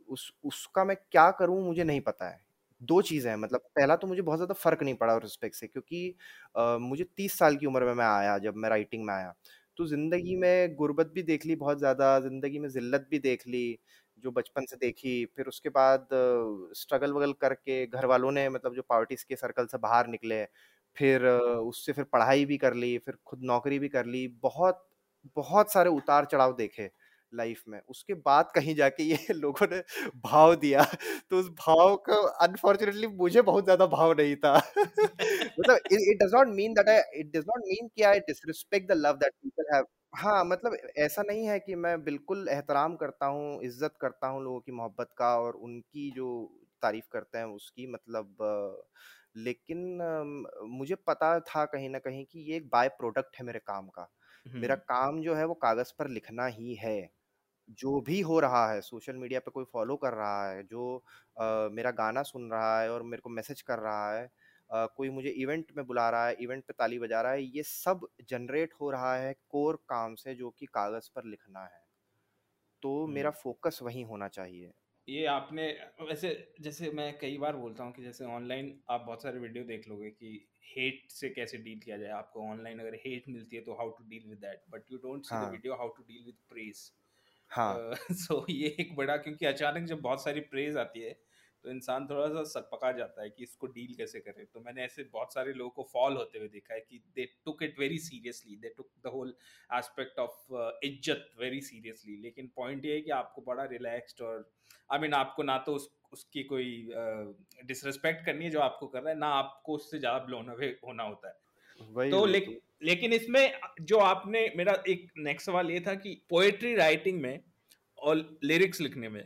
उस उसका मैं क्या करूँ मुझे नहीं पता है। 2 चीज़ें हैं मतलब पहला तो मुझे बहुत ज़्यादा फ़र्क नहीं पड़ा उस रिस्पेक्ट से क्योंकि अ, मुझे 30 साल की उम्र में मैं आया जब मैं राइटिंग में आया। तो ज़िंदगी में गुर्बत भी देख ली बहुत ज़्यादा, ज़िंदगी में ज़िल्लत भी देख ली, जो बचपन से देखी। फिर उसके बाद स्ट्रगल-वगल करके घर वालों ने मतलब जो पावर्टीज़ के सर्कल से बाहर निकले, फिर अ, उससे फिर पढ़ाई भी कर ली, फिर खुद नौकरी भी कर ली। बहुत, बहुत सारे उतार-चढ़ाव देखे लाइफ़ में। उसके बाद कहीं जाके ये लोगों ने भाव दिया, तो उस भाव को अनफॉर्चुनेटली मुझे बहुत ज़्यादा भाव नहीं था। मतलब it does not mean that I it does not mean कि I disrespect the love that people have हाँ, मतलब ऐसा नहीं है कि मैं बिल्कुल एहतराम करता हूँ, इज़्ज़त करता हूँ लोगों की मोहब्बत का और उनकी जो तारीफ़ करते हैं उसकी मतलब लेकिन मुझे पता था कहीं ना कहीं कि ये एक बाय प्रोडक्ट है मेरे काम का। मेरा काम जो है वो कागज़ पर लिखना ही है। जो भी हो रहा है, सोशल मीडिया पे कोई फ़ॉलो कर रहा है, जो अ, मेरा गाना सुन रहा है और मेरे को मैसेज कर रहा है अ, कोई मुझे इवेंट में बुला रहा है, इवेंट पे ताली बजा रहा है, ये सब जनरेट हो रहा है कोर काम से जो कि कागज़ पर लिखना है। तो मेरा। फ़ोकस वहीं होना चाहिए। ये आपने वैसे जैसे मैं कई बार बोलता हूँ कि जैसे ऑनलाइन आप बहुत सारे वीडियो देख लोगे कि हेट से कैसे डील किया जाए आपको ऑनलाइन अगर हेट मिलती है तो how to deal with that but you don't see the हाँ, video how to deal with praise हाँ, सो so, ये एक बड़ा क्योंकि अचानक जब बहुत सारी प्रेज आती है तो इंसान थोड़ा सा सकपका जाता है कि इसको डील कैसे करे। तो मैंने ऐसे बहुत सारे लोगों को फॉल होते हुए देखा है कि they took it very seriously they took the whole aspect of इज़्ज़त वेरी सीरियसली लेकिन पॉइंट ये है कि आपको बड़ा रिलैक्स्ड और आई I मीन mean, आपको ना तो उस उसकी कोई डिसरिस्पेक्ट uh, करनी है जो आपको कर रहा है ना आपको उससे ज़्यादा ब्लोन अवे होना होता है। तो वही ले, तो। लेकिन इसमें जो आपने मेरा एक नेक्स्ट सवाल ये था कि पोएट्री राइटिंग में और लिरिक्स लिखने में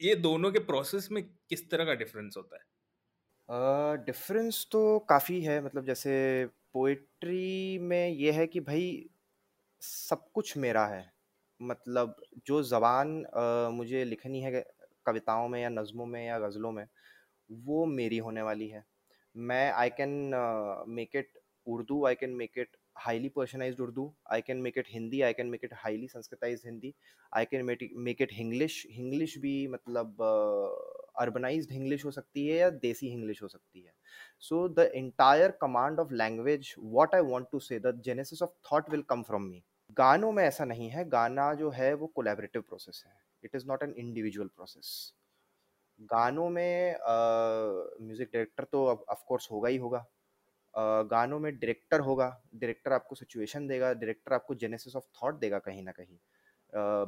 ये दोनों के प्रोसेस में किस तरह का डिफरेंस होता है डिफ़रेंस तो काफ़ी है मतलब जैसे पोएट्री में ये है कि भाई सब कुछ मेरा है। मतलब जो ज़बान अ, मुझे लिखनी है कविताओं में या नज़मों में या गज़लों में, वो मेरी होने वाली है। मैं I can make it Urdu, I can make it Urdu, I can make it Hindi, I can make it highly Sanskritised Hindi, I can make it make it Hinglish, Hinglish भी मतलब अर्बनाइज्ड हिंग्लिश हो सकती है या देसी Hinglish हो सकती है। So the entire command of language what I want to say the genesis of thought will come from me. गानों में ऐसा नहीं है, गाना जो है वो कोलैबोरेटिव प्रोसेस है। It is not an individual process. गानों में म्यूज़िक डायरेक्टर तो ऑफ़ कोर्स होगा ही होगा। गानों में डायरेक्टर होगा, डायरेक्टर आपको सिचुएशन देगा, डायरेक्टर आपको जेनेसिस ऑफ़ थॉट देगा कहीं ना कहीं।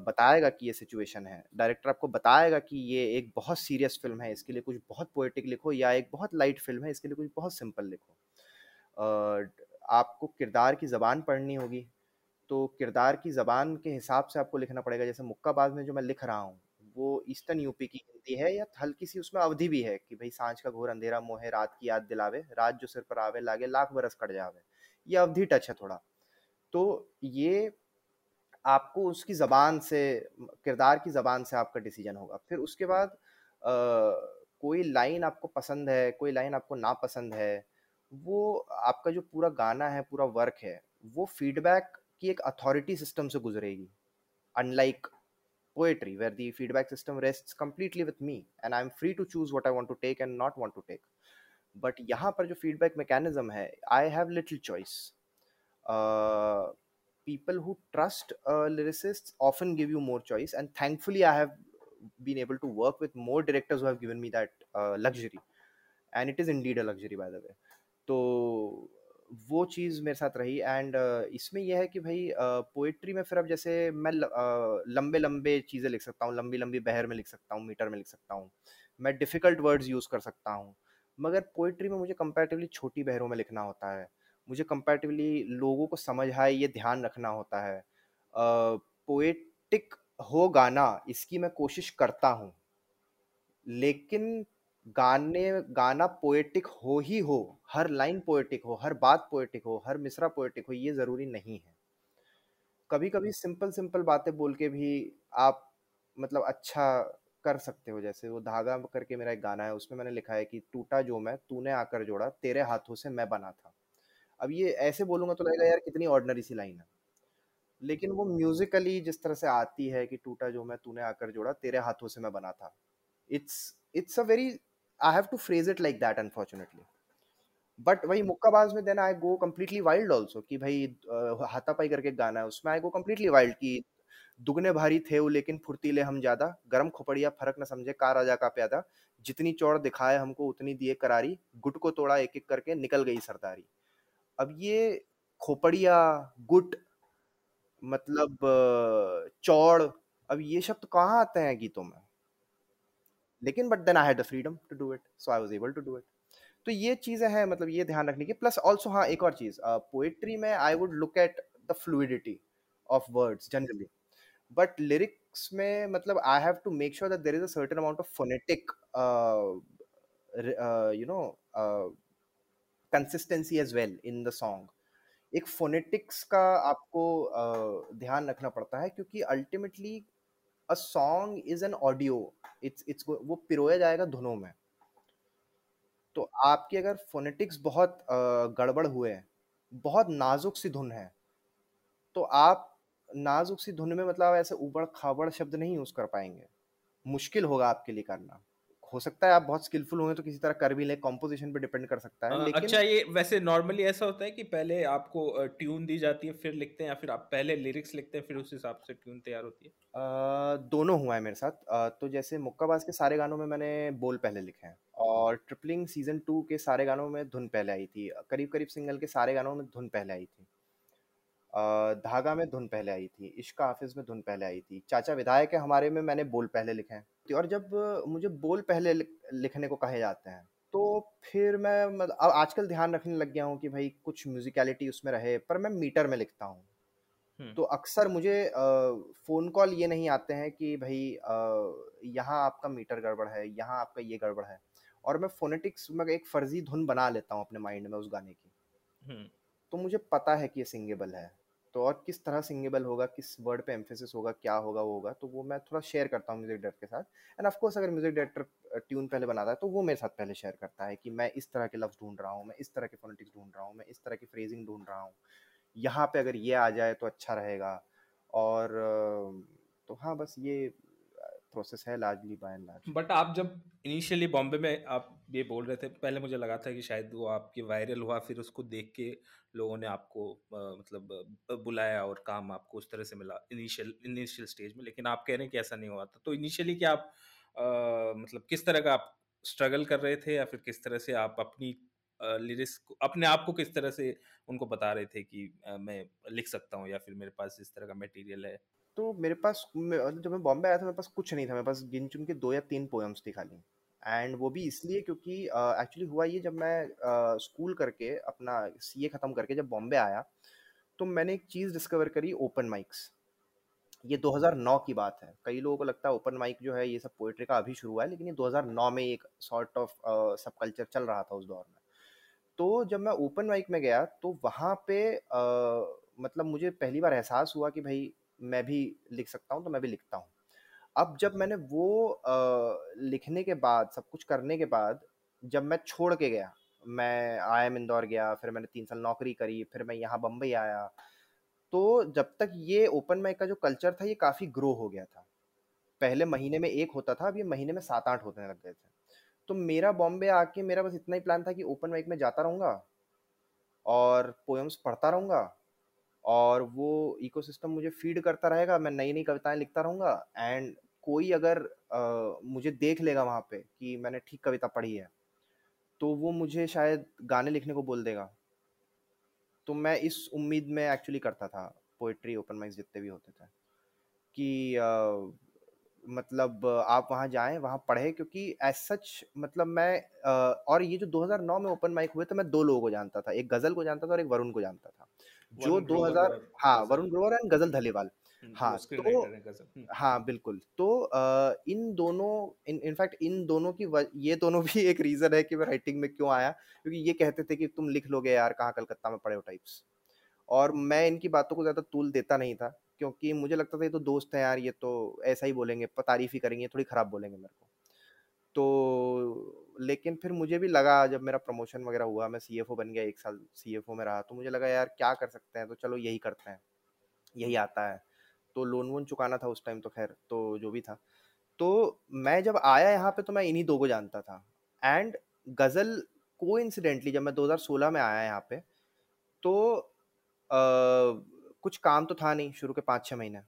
बताएगा कि ये सिचुएशन है, डायरेक्टर आपको बताएगा कि ये एक बहुत सीरियस फ़िल्म है, इसके लिए कुछ बहुत पोएटिक लिखो या एक बहुत लाइट फ़िल्म है, इसके लिए कुछ बहुत सिंपल लिखो। आपको किरदार की ज़बान पढ़नी होगी, तो किरदार की ज़बान के हिसाब से आपको लिखना पड़ेगा। जैसे मुक्काबाज़ में जो मैं लिख रहा हूँ, वो ईस्टर्न यूपी की हिंदी है या हल्की सी उसमें अवधि भी है कि भाई साँझ का घोर अंधेरा मोहे रात की याद दिलावे रात जो सिर पर आवे लागे लाख बरस कट जावे। ये अवधि टच है थोड़ा। तो ये आपको उसकी ज़बान से किरदार की ज़बान से आपका डिसीज़न होगा। फिर उसके बाद आ, कोई लाइन आपको पसंद है कोई लाइन आपको ना पसंद है वो आपका जो पूरा गाना है पूरा वर्क है वो फीडबैक की एक अथॉरिटी सिस्टम से गुजरेगी। Unlike poetry where the feedback system rests completely with me and i'm free to choose what i want to take and not want to take but यहाँ पर जो feedback mechanism है I have little choice uh, people who trust uh, lyricists often give you more choice and thankfully I have been able to work with more directors who have given me that uh, luxury and it is indeed a luxury by the way तो वो चीज़ मेरे साथ रही and इसमें यह है कि भाई पोइट्री में फिर अब जैसे मैं लंबे लंबे चीज़ें लिख सकता हूँ लंबी लंबी बहर में लिख सकता हूँ, मीटर में लिख सकता हूँ, मैं डिफ़िकल्ट वर्ड्स यूज़ कर सकता हूँ, मगर पोइट्री में मुझे कंपैरेटिवली छोटी बहरों में लिखना होता है, मुझे कंपैरेटिवली लोगों को समझ आए, ये ध्यान रखना होता है पोएटिक हो गाना, इसकी मैं कोशिश करता हूँ, लेकिन गाने, गाना पोएटिक हो ही हो, हर लाइन पोएटिक हो, हर बात पोएटिक हो, हर मिसरा पोएटिक हो, ये ज़रूरी नहीं है। कभी कभी सिंपल सिंपल बातें बोल के भी आप मतलब अच्छा कर सकते हो, जैसे वो धागा करके मेरा एक गाना है, उसमें मैंने लिखा है कि टूटा जो मैं, तूने आकर जोड़ा, तेरे हाथों से मैं बना था। अब ये ऐसे बोलूँगा तो लगेगा, यार, कितनी ऑर्डनरी सी लाइन है। लेकिन वो म्यूजिकली जिस तरह से आती है कि टूटा जो मैं, तूने आकर जोड़ा, तेरे हाथों से मैं बना था। It's it's a very I have to phrase it like that unfortunately but वही मुक्काबाज में then I go completely wild also कि भाई हाथापाई करके गाना है उसमें आई गो कम्प्लीटली वाइल्ड की दुगने भारी थे वो लेकिन फुर्तीले हम ज़्यादा गरम खोपड़िया फ़र्क न समझे कार राजा का प्यादा जितनी चौड़ दिखाए हमको उतनी दिए करारी गुट को तोड़ा एक एक करके निकल गई सरदारी। अब ये खोपड़िया गुट मतलब चौड़ अब ये शब्द कहाँ आते हैं गीतों में? लेकिन but then I had the freedom to do it so I was able to do it तो ये चीज़ें हैं मतलब ये ध्यान रखने की। प्लस ऑल्सो हाँ एक और चीज़ पोएट्री में I would look at the fluidity of words generally but lyrics में मतलब I have to make sure that there is a certain amount of phonetic you know consistency as well in the song एक phonetics का आपको uh, ध्यान रखना पड़ता है क्योंकि ultimately a song is an audio it's it's वो पिरोया जाएगा धुनों में। तो आपकी अगर फोनेटिक्स बहुत गड़बड़ हुए हैं, बहुत नाजुक सी धुन है तो आप नाजुक सी धुन में मतलब ऐसे उबड़ खाबड़ शब्द नहीं यूज़ कर पाएँगे। मुश्किल होगा आपके लिए करना। हो सकता है आप बहुत स्किलफुल होंगे तो किसी तरह कर भी ले कॉम्पोजिशन पे डिपेंड कर सकता है आ, लेकिन अच्छा ये वैसे नॉर्मली ऐसा होता है कि पहले आपको ट्यून दी जाती है फिर लिखते हैं या फिर आप पहले लिरिक्स लिखते हैं फिर उस हिसाब से ट्यून तैयार होती है? आ, दोनों हुआ है मेरे साथ। आ, तो जैसे मुक्काबाज के सारे गानों में मैंने बोल पहले लिखे हैं और ट्रिपलिंग सीज़न टू के सारे गानों में धुन पहले आई थी। करीब करीब सिंगल के सारे गानों में धुन पहले आई थी। धागा में धुन पहले आई थी इश्क हाफिज में धुन पहले आई थी। चाचा विधायक है हमारे में मैंने बोल पहले लिखे हैं। और जब मुझे बोल पहले लिखने को कहे जाते हैं तो फिर मैं मतलब आजकल ध्यान रखने लग गया हूँ कि भाई कुछ म्यूजिकलिटी उसमें रहे पर मैं मीटर में लिखता हूँ। तो अक्सर मुझे फ़ोन कॉल ये नहीं आते हैं कि भाई यहाँ आपका मीटर गड़बड़ है यहाँ आपका ये गड़बड़ है। और मैं फोनेटिक्स में एक फर्जी धुन बना लेता हूँ अपने माइंड में उस गाने की। तो मुझे पता है कि ये सिंगेबल है। तो और किस तरह सिंगेबल होगा, किस वर्ड पे एम्फेसिस होगा, क्या होगा, वो होगा तो वो मैं थोड़ा शेयर करता हूँ म्यूज़िक डायरेक्टर के साथ। एंड ऑफकोर्स अगर म्यूज़िक डायरेक्टर ट्यून पहले बनाता है तो वो मेरे साथ पहले शेयर करता है कि मैं इस तरह के लफ्ज़ ढूंढ रहा हूँ, मैं इस तरह के फोनेटिक्स ढूंढ रहा हूँ, मैं इस तरह की फ्रेजिंग ढूंढ रहा हूँ। यहाँ पे अगर ये आ जाए तो अच्छा रहेगा। और तो हाँ बस ये प्रोसेस है largely by and large but आप जब इनिशियली बॉम्बे में आप ये बोल रहे थे पहले मुझे लगा था कि शायद वो आपके वायरल हुआ फिर उसको देख के लोगों ने आपको आ, मतलब बुलाया और काम आपको उस तरह से मिला इनिशियल इनिशियल स्टेज में। लेकिन आप कह रहे हैं कि ऐसा नहीं हुआ था। तो इनिशियली क्या आप आ, मतलब किस तरह का आप स्ट्रगल कर रहे थे या फिर किस तरह से आप अपनी लिरिक्स को अपने आप को किस तरह से उनको बता रहे थे कि मैं लिख सकता हूँ या फिर मेरे पास इस तरह का मटेरियल है? तो मेरे पास मतलब जब मैं बॉम्बे आया था मेरे पास कुछ नहीं था। मेरे पास गिन चुन के दो या तीन पोएम्स थी खाली। एंड वो भी इसलिए क्योंकि एक्चुअली uh, हुआ ये जब मैं स्कूल uh, करके अपना सीए ख़त्म करके जब बॉम्बे आया तो मैंने एक चीज़ डिस्कवर करी ओपन माइक्स ये 2009 की बात है। कई लोगों को लगता है ओपन माइक जो है ये सब पोइट्री का अभी शुरू हुआ है लेकिन ये 2009 में एक सॉर्ट ऑफ़ सब कल्चर चल रहा था उस दौर में। तो जब मैं ओपन माइक में गया तो वहाँ पे uh, मतलब मुझे पहली बार एहसास हुआ कि भाई मैं भी लिख सकता हूँ तो मैं भी लिखता हूँ। अब जब मैंने वो आ, लिखने के बाद सब कुछ करने के बाद जब मैं छोड़ के गया मैं आई एम इंदौर गया फिर मैंने तीन साल नौकरी करी फिर मैं यहाँ बम्बई आया तो जब तक ये ओपन माइक का जो कल्चर था ये काफ़ी ग्रो हो गया था। पहले महीने में एक होता था अब ये महीने में सात आठ होने लग गए थे। तो मेरा बॉम्बे आके मेरा बस इतना ही प्लान था कि ओपन माइक में जाता रहूँगा और पोएम्स पढ़ता रहूँगा और वो इकोसिस्टम मुझे फ़ीड करता रहेगा मैं नई नई कविताएँ लिखता रहूँगा एंड कोई अगर आ, मुझे देख लेगा वहाँ पे कि मैंने ठीक कविता पढ़ी है तो वो मुझे शायद गाने लिखने को बोल देगा। तो मैं इस उम्मीद में एक्चुअली करता था पोइट्री ओपन माइक्स जितने भी होते थे कि आ, मतलब आप वहाँ जाएँ वहाँ पढ़ें क्योंकि एज सच मतलब मैं और ये जो 2009 में ओपन माइक हुए तो मैं दो लोगों को जानता था एक गज़ल को जानता था और एक वरुण को जानता था। जो 2000 हाँ वरुण ग्रोवर एंड गज़ल धलीवाल। हम्म, हाँ तो हम्म। हाँ बिल्कुल। तो आ, इन दोनों इन इनफैक्ट इन दोनों की ये दोनों भी एक रीजन है कि मैं राइटिंग में क्यों आया क्योंकि ये कहते थे कि तुम लिख लोगे यार कहाँ कलकत्ता में पढ़े हो टाइप्स और मैं इनकी बातों को ज़्यादा तूल देता नहीं था क्योंकि मुझे लगता था ये तो दोस्त है यार ये तो ऐसा ही बोलेंगे तारीफ़ ही करेंगे थोड़ी ख़राब बोलेंगे मेरे को। तो लेकिन फिर मुझे भी लगा जब मेरा प्रमोशन वगैरह हुआ मैं सी बन गया एक साल सी में रहा तो मुझे लगा यार क्या कर सकते हैं? तो चलो यही करते हैं यही आता है। तो लोन वोन चुकाना था उस टाइम तो खैर तो जो भी था। तो मैं जब आया यहाँ पे तो मैं इन्हीं दो को जानता था। एंड गज़ल को इंसिडेंटली जब मैं 2016 में आया यहाँ पे तो आ, कुछ काम तो था नहीं शुरू के पाँच छः महीने।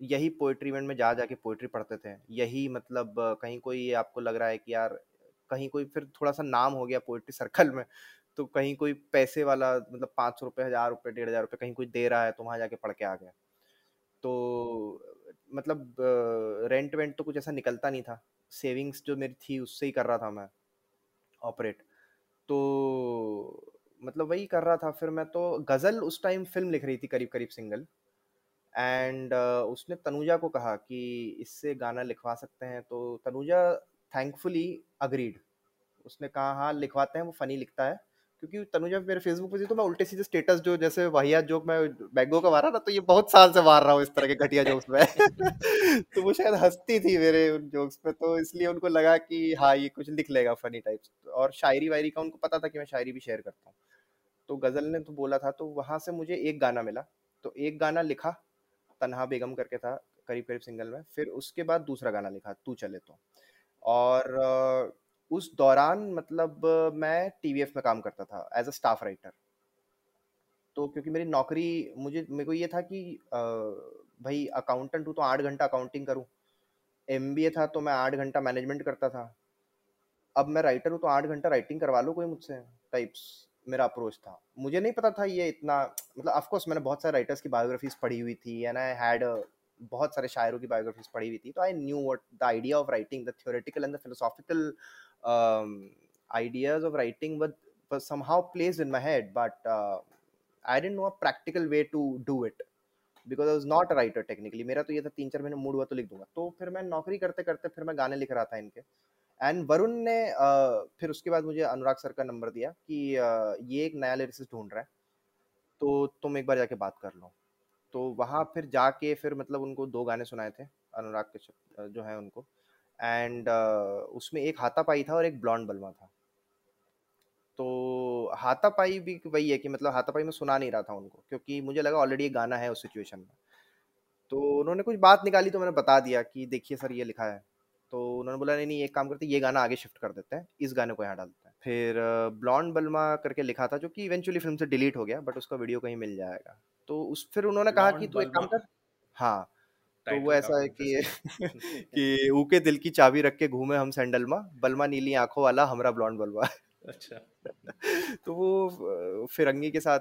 यही पोइट्री इवेंट में जा जाके पोइट्री पढ़ते थे। यही मतलब कहीं कोई आपको लग रहा है कि यार कहीं कोई फिर थोड़ा सा नाम हो गया पोइट्री सर्कल में तो कहीं कोई पैसे वाला मतलब पाँच सौ रुपये हज़ार रुपये डेढ़ हज़ार रुपये कहीं कोई दे रहा है तो वहाँ जाके पढ़ के आ गया। तो मतलब रेंट वेंट तो कुछ ऐसा निकलता नहीं था। सेविंग्स जो मेरी थी उससे ही कर रहा था मैं ऑपरेट तो मतलब वही कर रहा था फिर मैं तो गज़ल उस टाइम फ़िल्म लिख रही थी करीब करीब सिंगल एंड uh, उसने तनुजा को कहा कि इससे गाना लिखवा सकते हैं तो तनुजा थैंकफुली अग्रीड उसने कहा हाँ लिखवाते हैं, वो फनी लिखता है, क्योंकि तनुजा मेरे फेसबुक पे थी तो मैं उल्टे सीधे स्टेटस जो, जैसे वहिया जोक मैं बैगो का मारा ना तो ये बहुत साल से मार रहा हूँ इस तरह के घटिया जोक्स में। तो वो शायद हंसती थी मेरे उन जोक्स पे तो इसलिए उनको लगा कि हाँ ये कुछ लिख लेगा फनी टाइप्स और शायरी वायरी का उनको पता था कि मैं शायरी भी शेयर करता हूँ। तो गज़ल ने तो बोला था तो वहाँ से मुझे एक गाना मिला तो एक गाना लिखा तनहा बेगम करके था करीब करीब सिंगल में, फिर उसके बाद दूसरा गाना लिखा, तू चले तो। और उस दौरान मतलब मैं टीवीएफ में काम करता था एज अ स्टाफ राइटर तो क्योंकि मेरी नौकरी, मुझे, मेरे को ये था कि भाई अकाउंटेंट हूँ तो आठ घंटा अकाउंटिंग करूँ। एमबीए था तो मैं आठ घंटा मैनेजमेंट करता था। अब मैं राइटर हूँ तो आठ घंटा राइटिंग करवा लो कोई मुझसे टाइप्स मेरा अप्रोच था। मुझे नहीं पता था ये इतना मतलब ऑफकोर्स मैंने बहुत सारे राइटर्स की बायोग्राफीज पढ़ी हुई थी एंड आई हैड बहुत सारे शायरों की बायोग्राफीज पढ़ी हुई थी तो I knew what the idea of writing the theoretical and the philosophical ideas of writing were, were somehow placed in my head uh, i didn't know a practical way to do it because I was not a writer technically मेरा तो ये था तीन चार महीने mood हुआ तो लिख दूँगा। तो फिर मैं नौकरी करते करते फिर मैं गाने लिख रहा था इनके। एंड वरुण ने uh, फिर उसके बाद मुझे अनुराग सर का नंबर दिया कि uh, ये एक नया लिरिसिस्ट ढूंढ रहा है तो तुम एक बार जाके बात कर लो। तो वहाँ फिर जाके फिर मतलब उनको दो गाने सुनाए थे अनुराग कश्यप जो है उनको। एंड uh, उसमें एक हाथापाई था और एक ब्लॉन्ड बलमा था। तो हाथापाई भी वही है कि मतलब हाथापाई में सुना नहीं रहा था उनको क्योंकि मुझे लगा ऑलरेडी गाना है उस सिचुएशन में। तो उन्होंने कुछ बात निकाली तो मैंने बता दिया कि देखिए सर ये लिखा है। तो उन्होंने बोला नहीं नहीं एक काम करते ये गाना आगे शिफ्ट कर देते हैं इस गाने को यहाँ डालते हैं। फिर ब्लॉन्ड बल्मा करके लिखा था जो कि इवेंचुअली फ़िल्म से डिलीट हो गया बट उसका वीडियो कहीं मिल जाएगा। तो उस फिर उन्होंने कहा कि तू एक काम कर। हाँ तो वो ऐसा है कि कि ऊके दिल की चाबी रख के घूमे हम सैंडल में बलमा नीली आँखों वाला हमरा ब्लॉन्ड बलवा। अच्छा। तो वो फिरंगी के साथ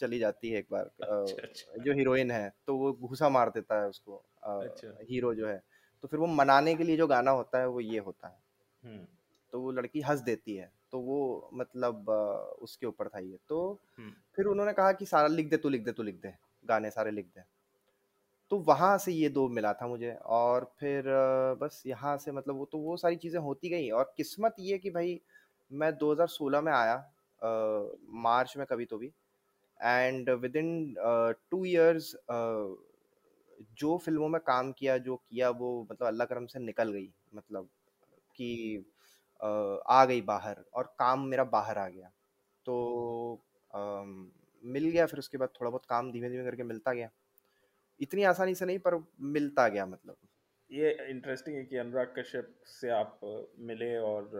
चली जाती है एक बार अच्छा अच्छा। जो हीरोइन है तो वो घूसा मार देता है उसको अच्छा। हीरो जो है। तो फिर वो मनाने के लिए जो गाना होता है वो ये होता है। हम्म। तो वो लड़की हंस देती है। तो वो मतलब उसके ऊपर था ये। तो फिर उन्होंने कहा कि सारा लिख दे तू लिख दे तू लिख दे गाने सारे लिख दे। तो वहाँ से ये दो मिला था मुझे और फिर बस यहाँ से मतलब वो तो वो सारी चीज़ें होती गई और किस्मत ये कि भाई मैं 2016 में आया अ, मार्च में कभी तो भी and within two years जो फ़िल्मों में काम किया जो किया वो मतलब अल्लाह करम से निकल गई मतलब कि अ, आ गई बाहर और काम मेरा बाहर आ गया। तो अम, मिल गया फिर उसके बाद थोड़ा बहुत काम धीमे धीमे करके मिलता गया। इतनी आसानी से नहीं पर मिलता गया मतलब। ये इंटरेस्टिंग है कि अनुराग कश्यप से आप मिले और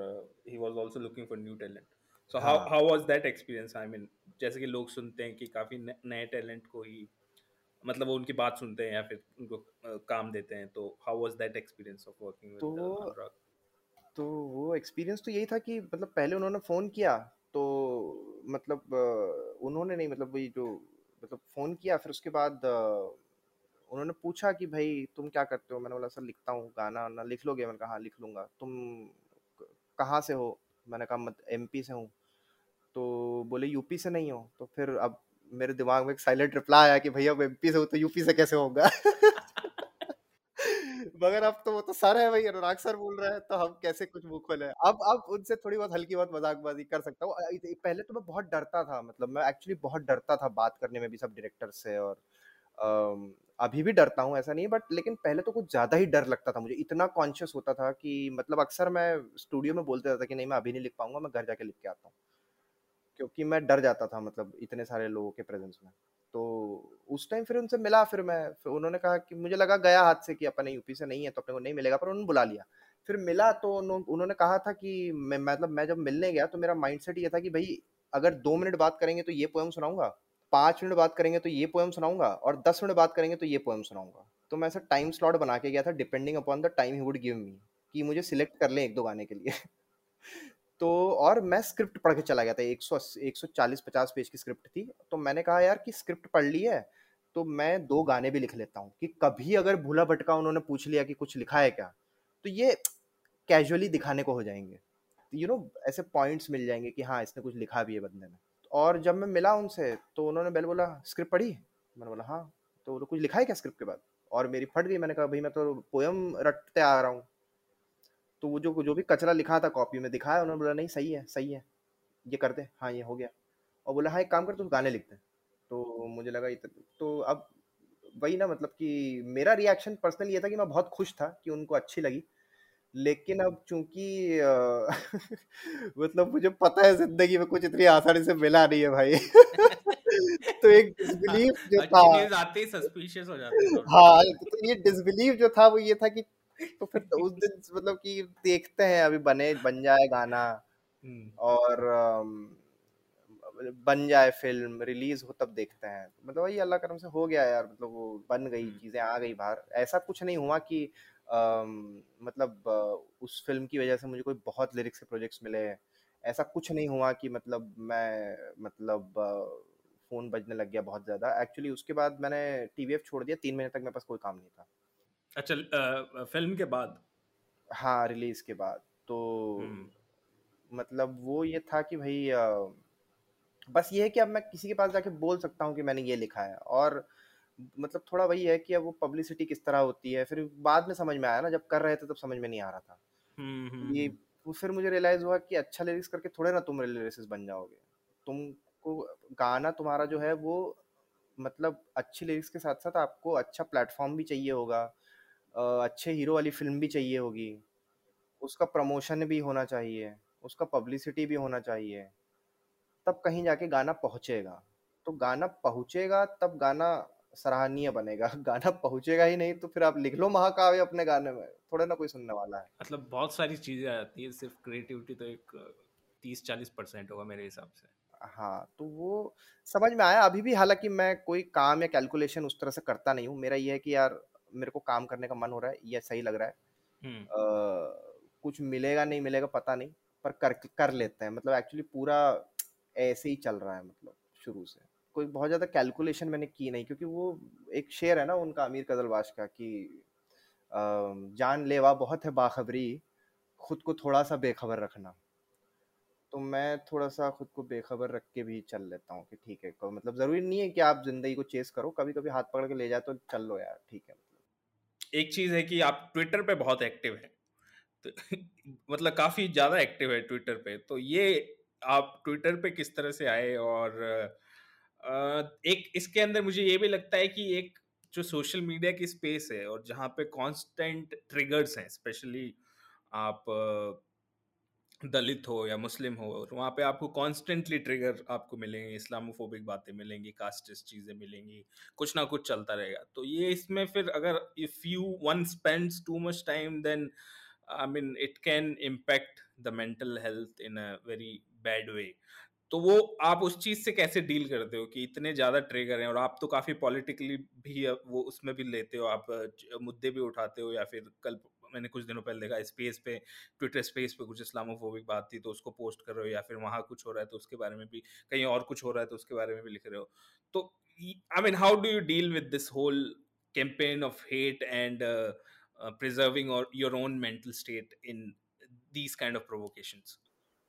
he was also looking for new talent so how हाँ। How was that experience I mean जैसे कि लोग सुनते हैं कि काफ़ी न- नए टैलेंट को ही मतलब वो उनकी बात सुनते हैं या फिर उनको अ, काम देते हैं तो how was that experience of working तो विद अनुराग? तो वो एक्सपीरियंस तो यही था कि मतलब पहले उन्होंने फ़ोन किया तो मतलब उन्होंने नहीं मतलब वही जो मतलब फ़ोन किया, फिर उसके बाद उन्होंने पूछा कि भाई तुम क्या करते हो? मैंने बोला, सर, लिखता हूँ गाना वाना लिख लोगे? मैंने कहा हाँ लिख लूँगा। तुम कहाँ से हो? मैंने कहा, मत एमपी से हूँ। तो बोले यूपी से नहीं हो। तो फिर अब मेरे दिमाग में एक साइलेंट रिप्लाई आया कि भैया एमपी से हो तो यूपी से कैसे होगा? मगर अब तो वो तो सर है भाई, अनुराग सर बोल रहे हैं तो हम कैसे कुछ मुँह खोले? अब अब उनसे थोड़ी बहुत हल्की बहुत मजाकबाजी कर सकता हूँ। पहले तो मैं बहुत डरता था मतलब मैं एक्चुअली बहुत डरता था बात करने में भी सब डायरेक्टर से और अभी भी डरता हूँ, ऐसा नहीं बट लेकिन पहले तो कुछ ज़्यादा ही डर लगता था मुझे। इतना कॉन्शियस होता था कि मतलब अक्सर मैं स्टूडियो में बोलते रहता कि नहीं, मैं अभी नहीं लिख पाऊँगा, मैं घर जाके लिख के आता हूँ। क्योंकि मैं डर जाता था मतलब इतने सारे लोगों के प्रेजेंस में। तो उस टाइम फिर उनसे मिला, फिर मैं, फिर उन्होंने कहा कि मुझे लगा गया हाथ से कि अपन यूपी से नहीं है तो अपने को नहीं मिलेगा, पर उन्होंने बुला लिया। फिर मिला तो उन्होंने कहा था कि मैं मतलब मैं जब मिलने गया तो मेरा माइंडसेट ये था कि भाई, अगर दो मिनट बात करेंगे तो ये पोएम सुनाऊँगा, पाँच मिनट बात करेंगे तो ये पोएम सुनाऊँगा, और दस मिनट बात करेंगे तो ये पोएम सुनाऊँगा। तो मैं ऐसा टाइम स्लॉट बना के गया था depending upon the time he would give me कि मुझे सिलेक्ट कर लें एक दो गाने के लिए। तो और मैं स्क्रिप्ट पढ़ के चला गया था, एक सौ एक सौ चालीस, पचास पेज की स्क्रिप्ट थी। तो मैंने कहा, यार, कि स्क्रिप्ट पढ़ ली है तो मैं दो गाने भी लिख लेता हूँ। कि कभी अगर भूला भटका उन्होंने पूछ लिया कि कुछ लिखा है क्या तो ये कैजुअली दिखाने को हो जाएँगे। यू नो ऐसे पॉइंट्स मिल जाएँगे कि हाँ इसने कुछ लिखा भी है बंदे ने। और जब मैं मिला उनसे तो उन्होंने पहले बोला, स्क्रिप्ट पढ़ी? मैंने बोला हाँ। तो कुछ लिखा है क्या स्क्रिप्ट के बाद? और मेरी फट गई, मैंने कहा, भाई, मैं तो पोयम रटते आ रहा हूँ। तो वो जो जो भी कचरा लिखा था कॉपी में दिखाया उन्होंने बोला नहीं सही है सही है ये कर दे हाँ ये हो गया। और बोला हाँ एक काम कर तुम गाने लिखते तो मुझे लगा इत... तो अब वही ना मतलब कि मेरा रिएक्शन पर्सनली ये था कि मैं बहुत खुश था कि उनको अच्छी लगी। लेकिन अब चूँकि मतलब मुझे पता है ज़िंदगी में कुछ इतनी आसानी से मिला नहीं है भाई। तो एक डिसबिलीफ जो था आते ही सस्पिशियस हो जाते हैं। हाँ तो ये डिसबिलीव जो था वो ये था कि तो फिर तो उस दिन मतलब कि देखते हैं अभी बने बन जाए गाना और बन जाए फ़िल्म रिलीज़ हो तब देखते हैं। मतलब वही अल्लाह करम से हो गया यार मतलब वो बन गई चीज़ें आ गई बाहर। ऐसा कुछ नहीं हुआ कि अम, मतलब उस फ़िल्म की वजह से मुझे कोई बहुत लिरिक्स के प्रोजेक्ट्स मिले ऐसा कुछ नहीं हुआ कि मतलब मैं मतलब फ़ोन बजने लग गया बहुत ज़्यादा। एक्चुअली उसके बाद मैंने टीवीएफ छोड़ दिया तीन महीने तक मेरे पास कोई काम नहीं था। अच्छा अ, फ़िल्म के बाद? हाँ रिलीज़ के बाद। तो हम्म। मतलब वो ये था कि भाई अ, बस ये है कि अब मैं किसी के पास जाके बोल सकता हूँ कि मैंने ये लिखा है। और मतलब थोड़ा वही है कि अब वो पब्लिसिटी किस तरह होती है फिर बाद में समझ में आया ना जब कर रहे थे तब समझ में नहीं आ रहा था। हम्म हम्म ये हम्म, फिर मुझे रियलाइज़ हुआ कि अच्छा लिरिक्स करके थोड़े ना तुम लिरिसिस्ट बन जाओगे। तुमको गाना तुम्हारा जो है वो मतलब अच्छी लिरिक्स के साथ-साथ आपको अच्छा प्लेटफ़ॉर्म भी चाहिए होगा। अ, अच्छे हीरो वाली फ़िल्म भी चाहिए होगी। उसका प्रमोशन भी होना चाहिए, उसका पब्लिसिटी भी होना चाहिए। तब कहीं जाके गाना पहुँचेगा। तो गाना पहुँचेगा तब गाना सराहनीय बनेगा। गाना पहुँचेगा ही नहीं तो फिर आप लिख लो महाकाव्य अपने गाने में, थोड़ा ना कोई सुनने वाला है। मतलब बहुत सारी चीज़ें आ जाती हैं, सिर्फ़ क्रिएटिविटी तो एक 30-40% होगा मेरे हिसाब से। हाँ, तो वो समझ में आया अभी भी हालाँकि मैं कोई काम या कैलकुलेशन उस तरह से करता नहीं हूँ। मेरा ये है कि यार मेरे को काम करने का मन हो रहा है, ये सही लग रहा है। हुँ। अ, कुछ मिलेगा नहीं मिलेगा पता नहीं, पर कर कर लेते हैं। मतलब एक्चुअली पूरा ऐसे ही चल रहा है मतलब शुरू से। कोई बहुत ज़्यादा कैलकुलेशन मैंने की नहीं क्योंकि वो एक शेर है ना उनका अमीर कज़लबाश का कि अ, जानलेवा बहुत है बाखबरी, खुद को थोड़ा-सा बेखबर रखना। तो मैं थोड़ा-सा खुद को बेखबर रख के भी चल लेता हूँ कि ठीक है, मतलब ज़रूरी नहीं है कि आप ज़िंदगी को चेस करो, कभी-कभी हाथ पकड़ के ले जाए तो चल लो यार, ठीक है। एक चीज़ है कि आप ट्विटर पे बहुत एक्टिव हैं। तो मतलब काफ़ी ज़्यादा एक्टिव है ट्विटर पे। तो ये आप ट्विटर पे किस तरह से आए और एक इसके अंदर मुझे ये भी लगता है कि एक जो सोशल मीडिया की स्पेस है और जहाँ पे कांस्टेंट ट्रिगर्स हैं, स्पेशली आप दलित हो या मुस्लिम हो वहाँ पे आपको कॉन्स्टेंटली ट्रिगर आपको मिलेंगे, इस्लामोफोबिक बातें मिलेंगी कास्टिस्ट चीज़ें मिलेंगी, कुछ ना कुछ चलता रहेगा। तो ये इसमें फिर अगर if you one spends too much time then I mean it can impact the mental health in a very bad way तो वो आप उस चीज़ से कैसे डील करते हो कि इतने ज़्यादा ट्रिगर हैं, और आप तो काफ़ी पॉलिटिकली भी, वो उसमें भी लेते हो, आप, मुद्दे भी उठाते हो, या फिर कल मैंने कुछ दिनों पहले देखा स्पेस पे ट्विटर स्पेस पे कुछ इस्लामोफोबिक बात थी तो उसको पोस्ट कर रहे हो या फिर वहाँ कुछ हो रहा है तो उसके बारे में भी कहीं और कुछ हो रहा है तो उसके बारे में भी लिख रहे हो तो I mean how do you deal with this whole hate and uh, uh, preserving or your own mental state in these kind of provocations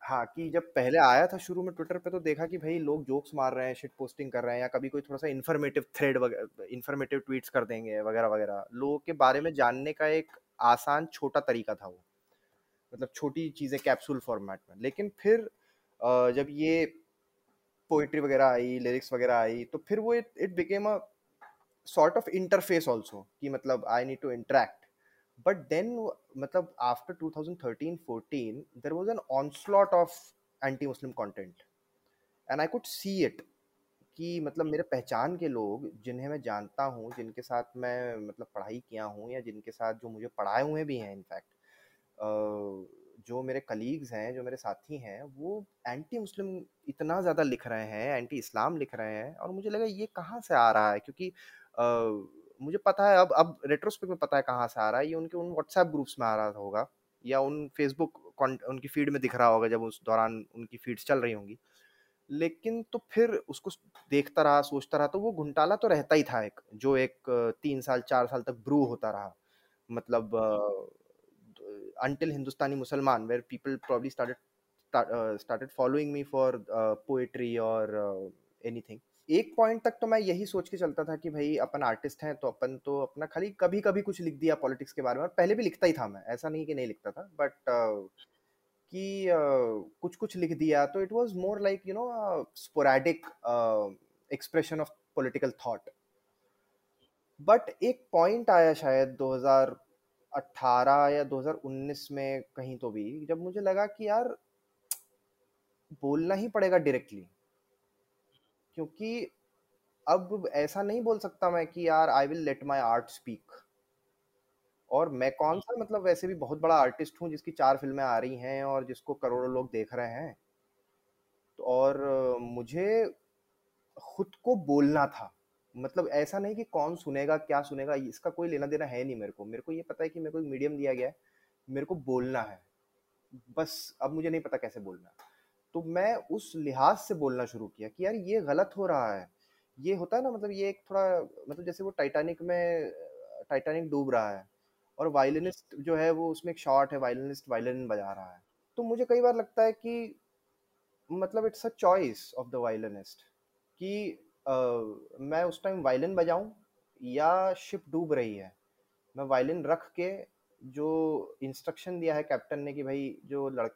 हाँ, कि जब पहले आया था शुरू में ट्विटर पे तो देखा कि भाई लोग जोक्स मार रहे हैं, शिट पोस्टिंग कर रहे हैं या कभी कोई थोड़ा-सा इन्फॉर्मेटिव थ्रेड वगैरह इन्फॉर्मेटिव ट्वीट्स कर देंगे वगैरह-वगैरह। लोगों के बारे में जानने का एक आसान छोटा तरीका था वो। मतलब छोटी चीज़ें कैप्सूल फॉर्मेट में। लेकिन फिर जब ये पोइट्री वगैरह आई, लिरिक्स वगैरह आई, तो फिर वो it it became a sort of interface also कि मतलब I need to interact. but then matlab after 2013-14 there was an onslaught of anti-muslim content and i could see it कि मतलब मेरे पहचान के लोग जिन्हें मैं जानता हूँ जिनके साथ मैं मतलब पढ़ाई किया हूँ या जिनके साथ जो मुझे पढ़ाए हुए भी हैं इनफैक्ट जो मेरे कलीग्स हैं जो मेरे साथी हैं वो एंटी मुस्लिम इतना ज़्यादा लिख रहे हैं एंटी इस्लाम लिख रहे हैं और मुझे लगा ये कहाँ से आ रहा है? क्योंकि आ, मुझे पता है अब अब रेट्रोस्पेक्ट में पता है कहाँ से आ रहा है। ये उनके उन व्हाट्सएप ग्रुप्स में आ रहा होगा या उन फेसबुक उनकी फ़ीड में दिख रहा होगा जब उस दौरान उनकी फीड्स चल रही होंगी। लेकिन तो फिर उसको देखता रहा सोचता रहा तो वो घुंटाला तो रहता ही था एक जो एक तीन साल चार साल तक ब्रू होता रहा मतलब people probably started start, uh, started following me for uh, poetry or uh, anything. एक पॉइंट तक तो मैं यही सोच के चलता था कि भाई अपन आर्टिस्ट हैं तो अपन तो अपना खाली कभी कभी कुछ लिख दिया पॉलिटिक्स के बारे में और पहले भी लिखता ही था मैं ऐसा नहीं कि नहीं लिखता था बट uh, कि कुछ कुछ लिख दिया तो it was more like you know sporadic expression of political thought but एक पॉइंट आया शायद 2018 या 2019 में कहीं तो भी, जब मुझे लगा कि यार, बोलना ही पड़ेगा डायरेक्टली क्योंकि अब ऐसा नहीं बोल सकता मैं कि यार I will let my art speak और मैं कौन सा मतलब वैसे भी बहुत बड़ा आर्टिस्ट हूँ जिसकी चार फ़िल्में आ रही हैं और जिसको करोड़ों लोग देख रहे हैं। तो और मुझे खुद को बोलना था। मतलब ऐसा नहीं कि कौन सुनेगा क्या सुनेगा इसका कोई लेना देना है नहीं मेरे को। मेरे को ये पता है कि मेरे को एक मीडियम दिया गया है मेरे को बोलना है। बस अब मुझे नहीं पता कैसे बोलना। तो मैं उस लिहाज से बोलना शुरू किया कि यार ये गलत हो रहा है। ये होता है ना मतलब ये एक थोड़ा मतलब जैसे वो टाइटैनिक में टाइटैनिक डूब रहा है। और वायलिनिस्ट जो है वो उसमें एक शॉट है वायलिनिस्ट वायलिन बजा रहा है। तो मुझे कई बार लगता है कि मतलब it's a choice of the violinist कि uh, मैं उस टाइम वायलिन बजाऊं या शिप डूब रही है। मैं वायलिन रख के जो इंस्ट्रक्शन दिया है कैप्टन ने कि भाई जो लड़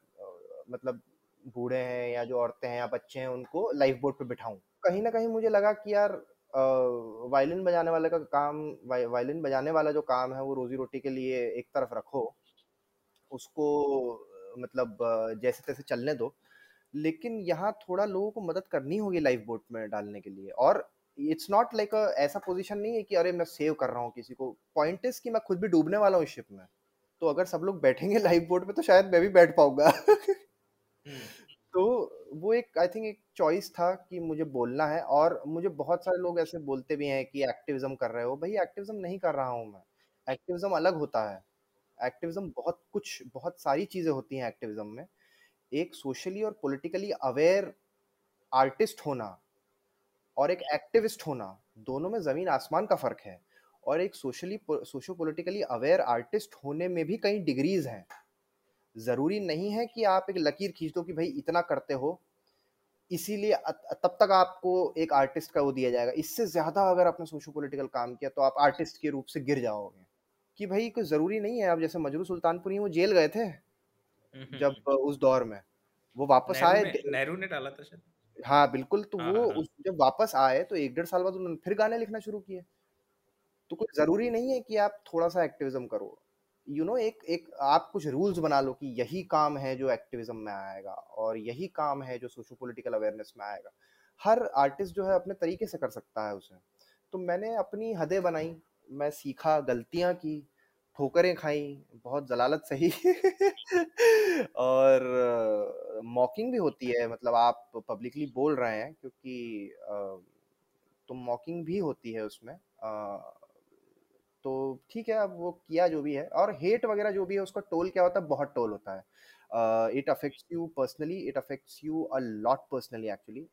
मतलब बूढ़े हैं या जो औरतें हैं या बच्चे हैं उनको लाइफ बोट पे बिठाऊं। कहीं ना कहीं मुझे लगा कि यार वायलिन बजाने वाले का काम वायलिन बजाने वाला जो काम है वो रोजी रोटी के लिए एक तरफ़ रखो, उसको मतलब जैसे तैसे चलने दो। लेकिन यहाँ थोड़ा लोगों को मदद करनी होगी लाइफ बोट में डालने के लिए और इट्स नॉट लाइक ऐसा पोजीशन नहीं है कि अरे मैं सेव कर रहा हूँ किसी को। पॉइंट इज़ कि मैं खुद भी डूबने वाला हूँ शिप में। तो अगर सब लोग बैठेंगे लाइफ बोट में तो शायद मैं भी बैठ पाऊँगा। तो वो एक आई थिंक एक चॉइस था कि मुझे बोलना है और मुझे बहुत सारे लोग ऐसे बोलते भी हैं कि एक्टिविज्म कर रहे हो। भाई एक्टिविज्म नहीं कर रहा हूँ मैं। एक्टिविज्म अलग होता है। एक्टिविज्म बहुत कुछ, बहुत सारी चीज़ें होती हैं एक्टिविज्म में। एक सोशली और पॉलिटिकली अवेयर आर्टिस्ट होना और एक एक्टिविस्ट होना, दोनों में ज़मीन आसमान का फ़र्क है। और एक socially socio politically aware artist होने में भी कई डिग्रीज हैं। ज़रूरी नहीं है कि आप एक लकीर खींच दो कि भाई इतना करते हो। इसीलिए तब तक आपको एक आर्टिस्ट का वो दिया जाएगा। इससे ज़्यादा अगर आपने सोशो पोलिटिकल काम किया तो आप आर्टिस्ट के रूप से गिर जाओगे। कि भाई कोई ज़रूरी नहीं है आप जैसे मजरू सुल्तानपुरी वो जेल गए थे जब उस दौर में। वो वापस आए नेहरू ने डाला था शायद। हाँ बिल्कुल तो हाँ, वो हाँ, हाँ. उस जब वापस आए तो एक डेढ़ साल बाद उन्होंने फिर गाने लिखना शुरू किए। तो कोई ज़रूरी नहीं है कि आप थोड़ा सा एक्टिविज्म करो। यू नो एक एक आप कुछ रूल्स बना लो कि यही काम है जो एक्टिविज्म में आएगा और यही काम है जो सोशो पोलिटिकल अवेयरनेस में आएगा। हर आर्टिस्ट जो है अपने तरीके से कर सकता है उसे। तो मैंने अपनी हदें बनाई, मैं सीखा, गलतियाँ की, ठोकरें खाई, बहुत जलालत सही। और मॉकिंग भी होती है मतलब आप पब्लिकली बोल रहे हैं क्योंकि तो मॉकिंग भी होती है उसमें तो ठीक है अब वो किया जो भी है और हेट वगैरह जो भी है उसका टोल क्या होता है? बहुत टोल होता है। It affects you personally it affects you a lot personally actually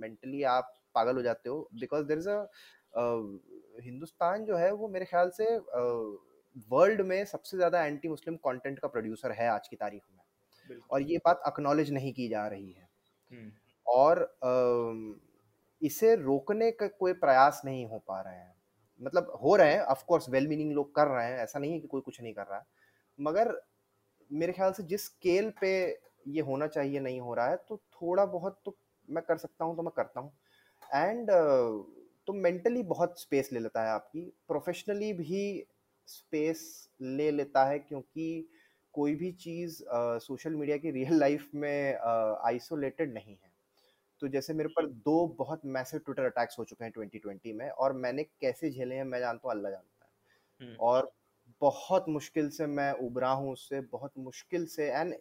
mentally आप पागल हो जाते हो because there is a Hindustan जो है वो मेरे ख्याल से वर्ल्ड uh, में सबसे ज़्यादा एंटी मुस्लिम कंटेंट का प्रोड्यूसर है आज की तारीख में। और ये बात अक्नॉलेज नहीं की जा रही है। हम्म। और uh, इसे रोकने का कोई प्रयास नहीं हो पा रहे हैं। मतलब हो रहे हैं ऑफ़ कोर्स वेल मीनिंग लोग कर रहे हैं, ऐसा नहीं है कि कोई कुछ नहीं कर रहा है। मगर मेरे ख्याल से जिस स्केल पे ये होना चाहिए, नहीं हो रहा है तो थोड़ा बहुत तो मैं कर सकता हूँ तो मैं करता हूँ। एंड तो मेंटली बहुत स्पेस ले लेता है आपकी। प्रोफेशनली भी स्पेस ले लेता है, क्योंकि कोई भी चीज़ सोशल मीडिया की रियल लाइफ में आइसोलेटेड नहीं है। तो जैसे मेरे पर दो बहुत मैसिव ट्विटर अटैक्स हो चुके हैं 2020 में और मैंने कैसे झेले हैं मैं जानता हूँ अल्लाह जानता है। हम्म। और बहुत मुश्किल से मैं उबरा हूँ उससे बहुत मुश्किल से एंड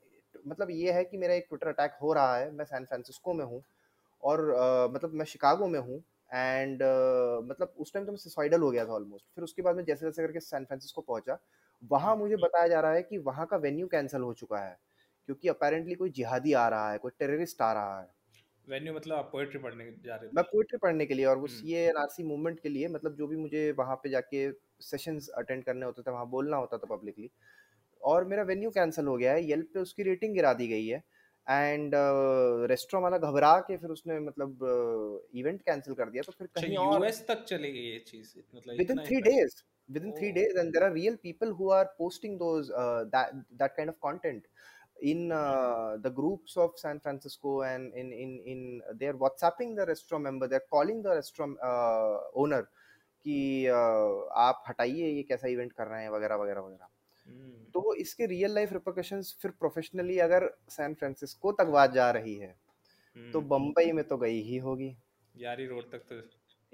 मतलब ये है कि मेरा एक ट्विटर अटैक हो रहा है मैं सैन फ्रांसिस्को में हूँ और uh, मतलब मैं शिकागो में हूँ एंड uh, मतलब उस टाइम तो मैं सुसाइडल हो गया था ऑलमोस्ट फिर उसके बाद में जैसे जैसे करके सैन फ्रांसिस्को पहुँचा वहाँ मुझे बताया जा रहा है कि वहाँ का वेन्यू कैंसिल हो चुका है क्योंकि अपेरेंटली कोई जिहादी आ रहा है कोई टेररिस्ट आ रहा है। वेन्यू मतलब आप पोएट्री पढ़ने जा रहे थे। मैं पोएट्री पढ़ने के लिए और वो C N R C movement के लिए मतलब जो भी मुझे वहाँ पे जाके सेशंस अटेंड करने होते थे वहाँ बोलना होता था पब्लिकली और मेरा वेन्यू कैंसिल हो गया है येल्प पे उसकी रेटिंग गिरा दी गई है। एंड रेस्टोरेंट वाला घबरा के फिर उसने मतलब इवेंट कैंसिल कर दिया तो फिर कहीं और यूएस तक चली गई ये चीज़ मतलब within 3 days within oh. 3 days and there are real people who are posting those uh, that that kind of content in uh, the groups of San Francisco and in in in they're WhatsApping the restaurant member, they're calling the restaurant uh, owner कि uh, आप हटाइए ये कैसा event कर रहे हैं वगैरह वगैरह वगैरह। Hmm. तो इसके रियल लाइफ रिपोर्केशंस फिर प्रोफेशनली अगर सैन फ्रांसिस्को तक बात जा रही है hmm. तो बम्बई में तो गई ही होगी। यारी रोड तक तो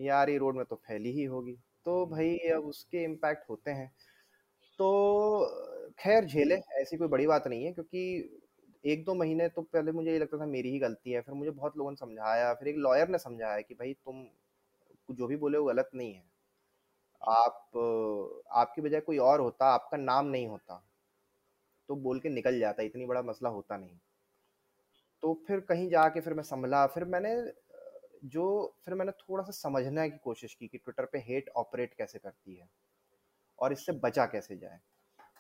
यारी रोड में तो फैली ही होगी। तो भाई अब उसके इम्पैक्ट होते हैं। तो खैर, झेले, ऐसी कोई बड़ी बात नहीं है, क्योंकि एक दो महीने तो पहले मुझे ये लगता था मेरी ही गलती है, फिर मुझे बहुत लोगों ने समझाया, फिर एक लॉयर ने समझाया कि भाई तुम जो भी बोले वो गलत नहीं है। आप, आपकी बजाय कोई और होता, आपका नाम नहीं होता तो बोल के निकल जाता, इतनी बड़ा मसला होता नहीं। तो फिर कहीं जाके फिर मैं संभला, फिर मैंने, जो, फिर मैंने थोड़ा सा समझने की कोशिश की कि ट्विटर पे हेट ऑपरेट कैसे करती है, और इससे बचा कैसे जाए।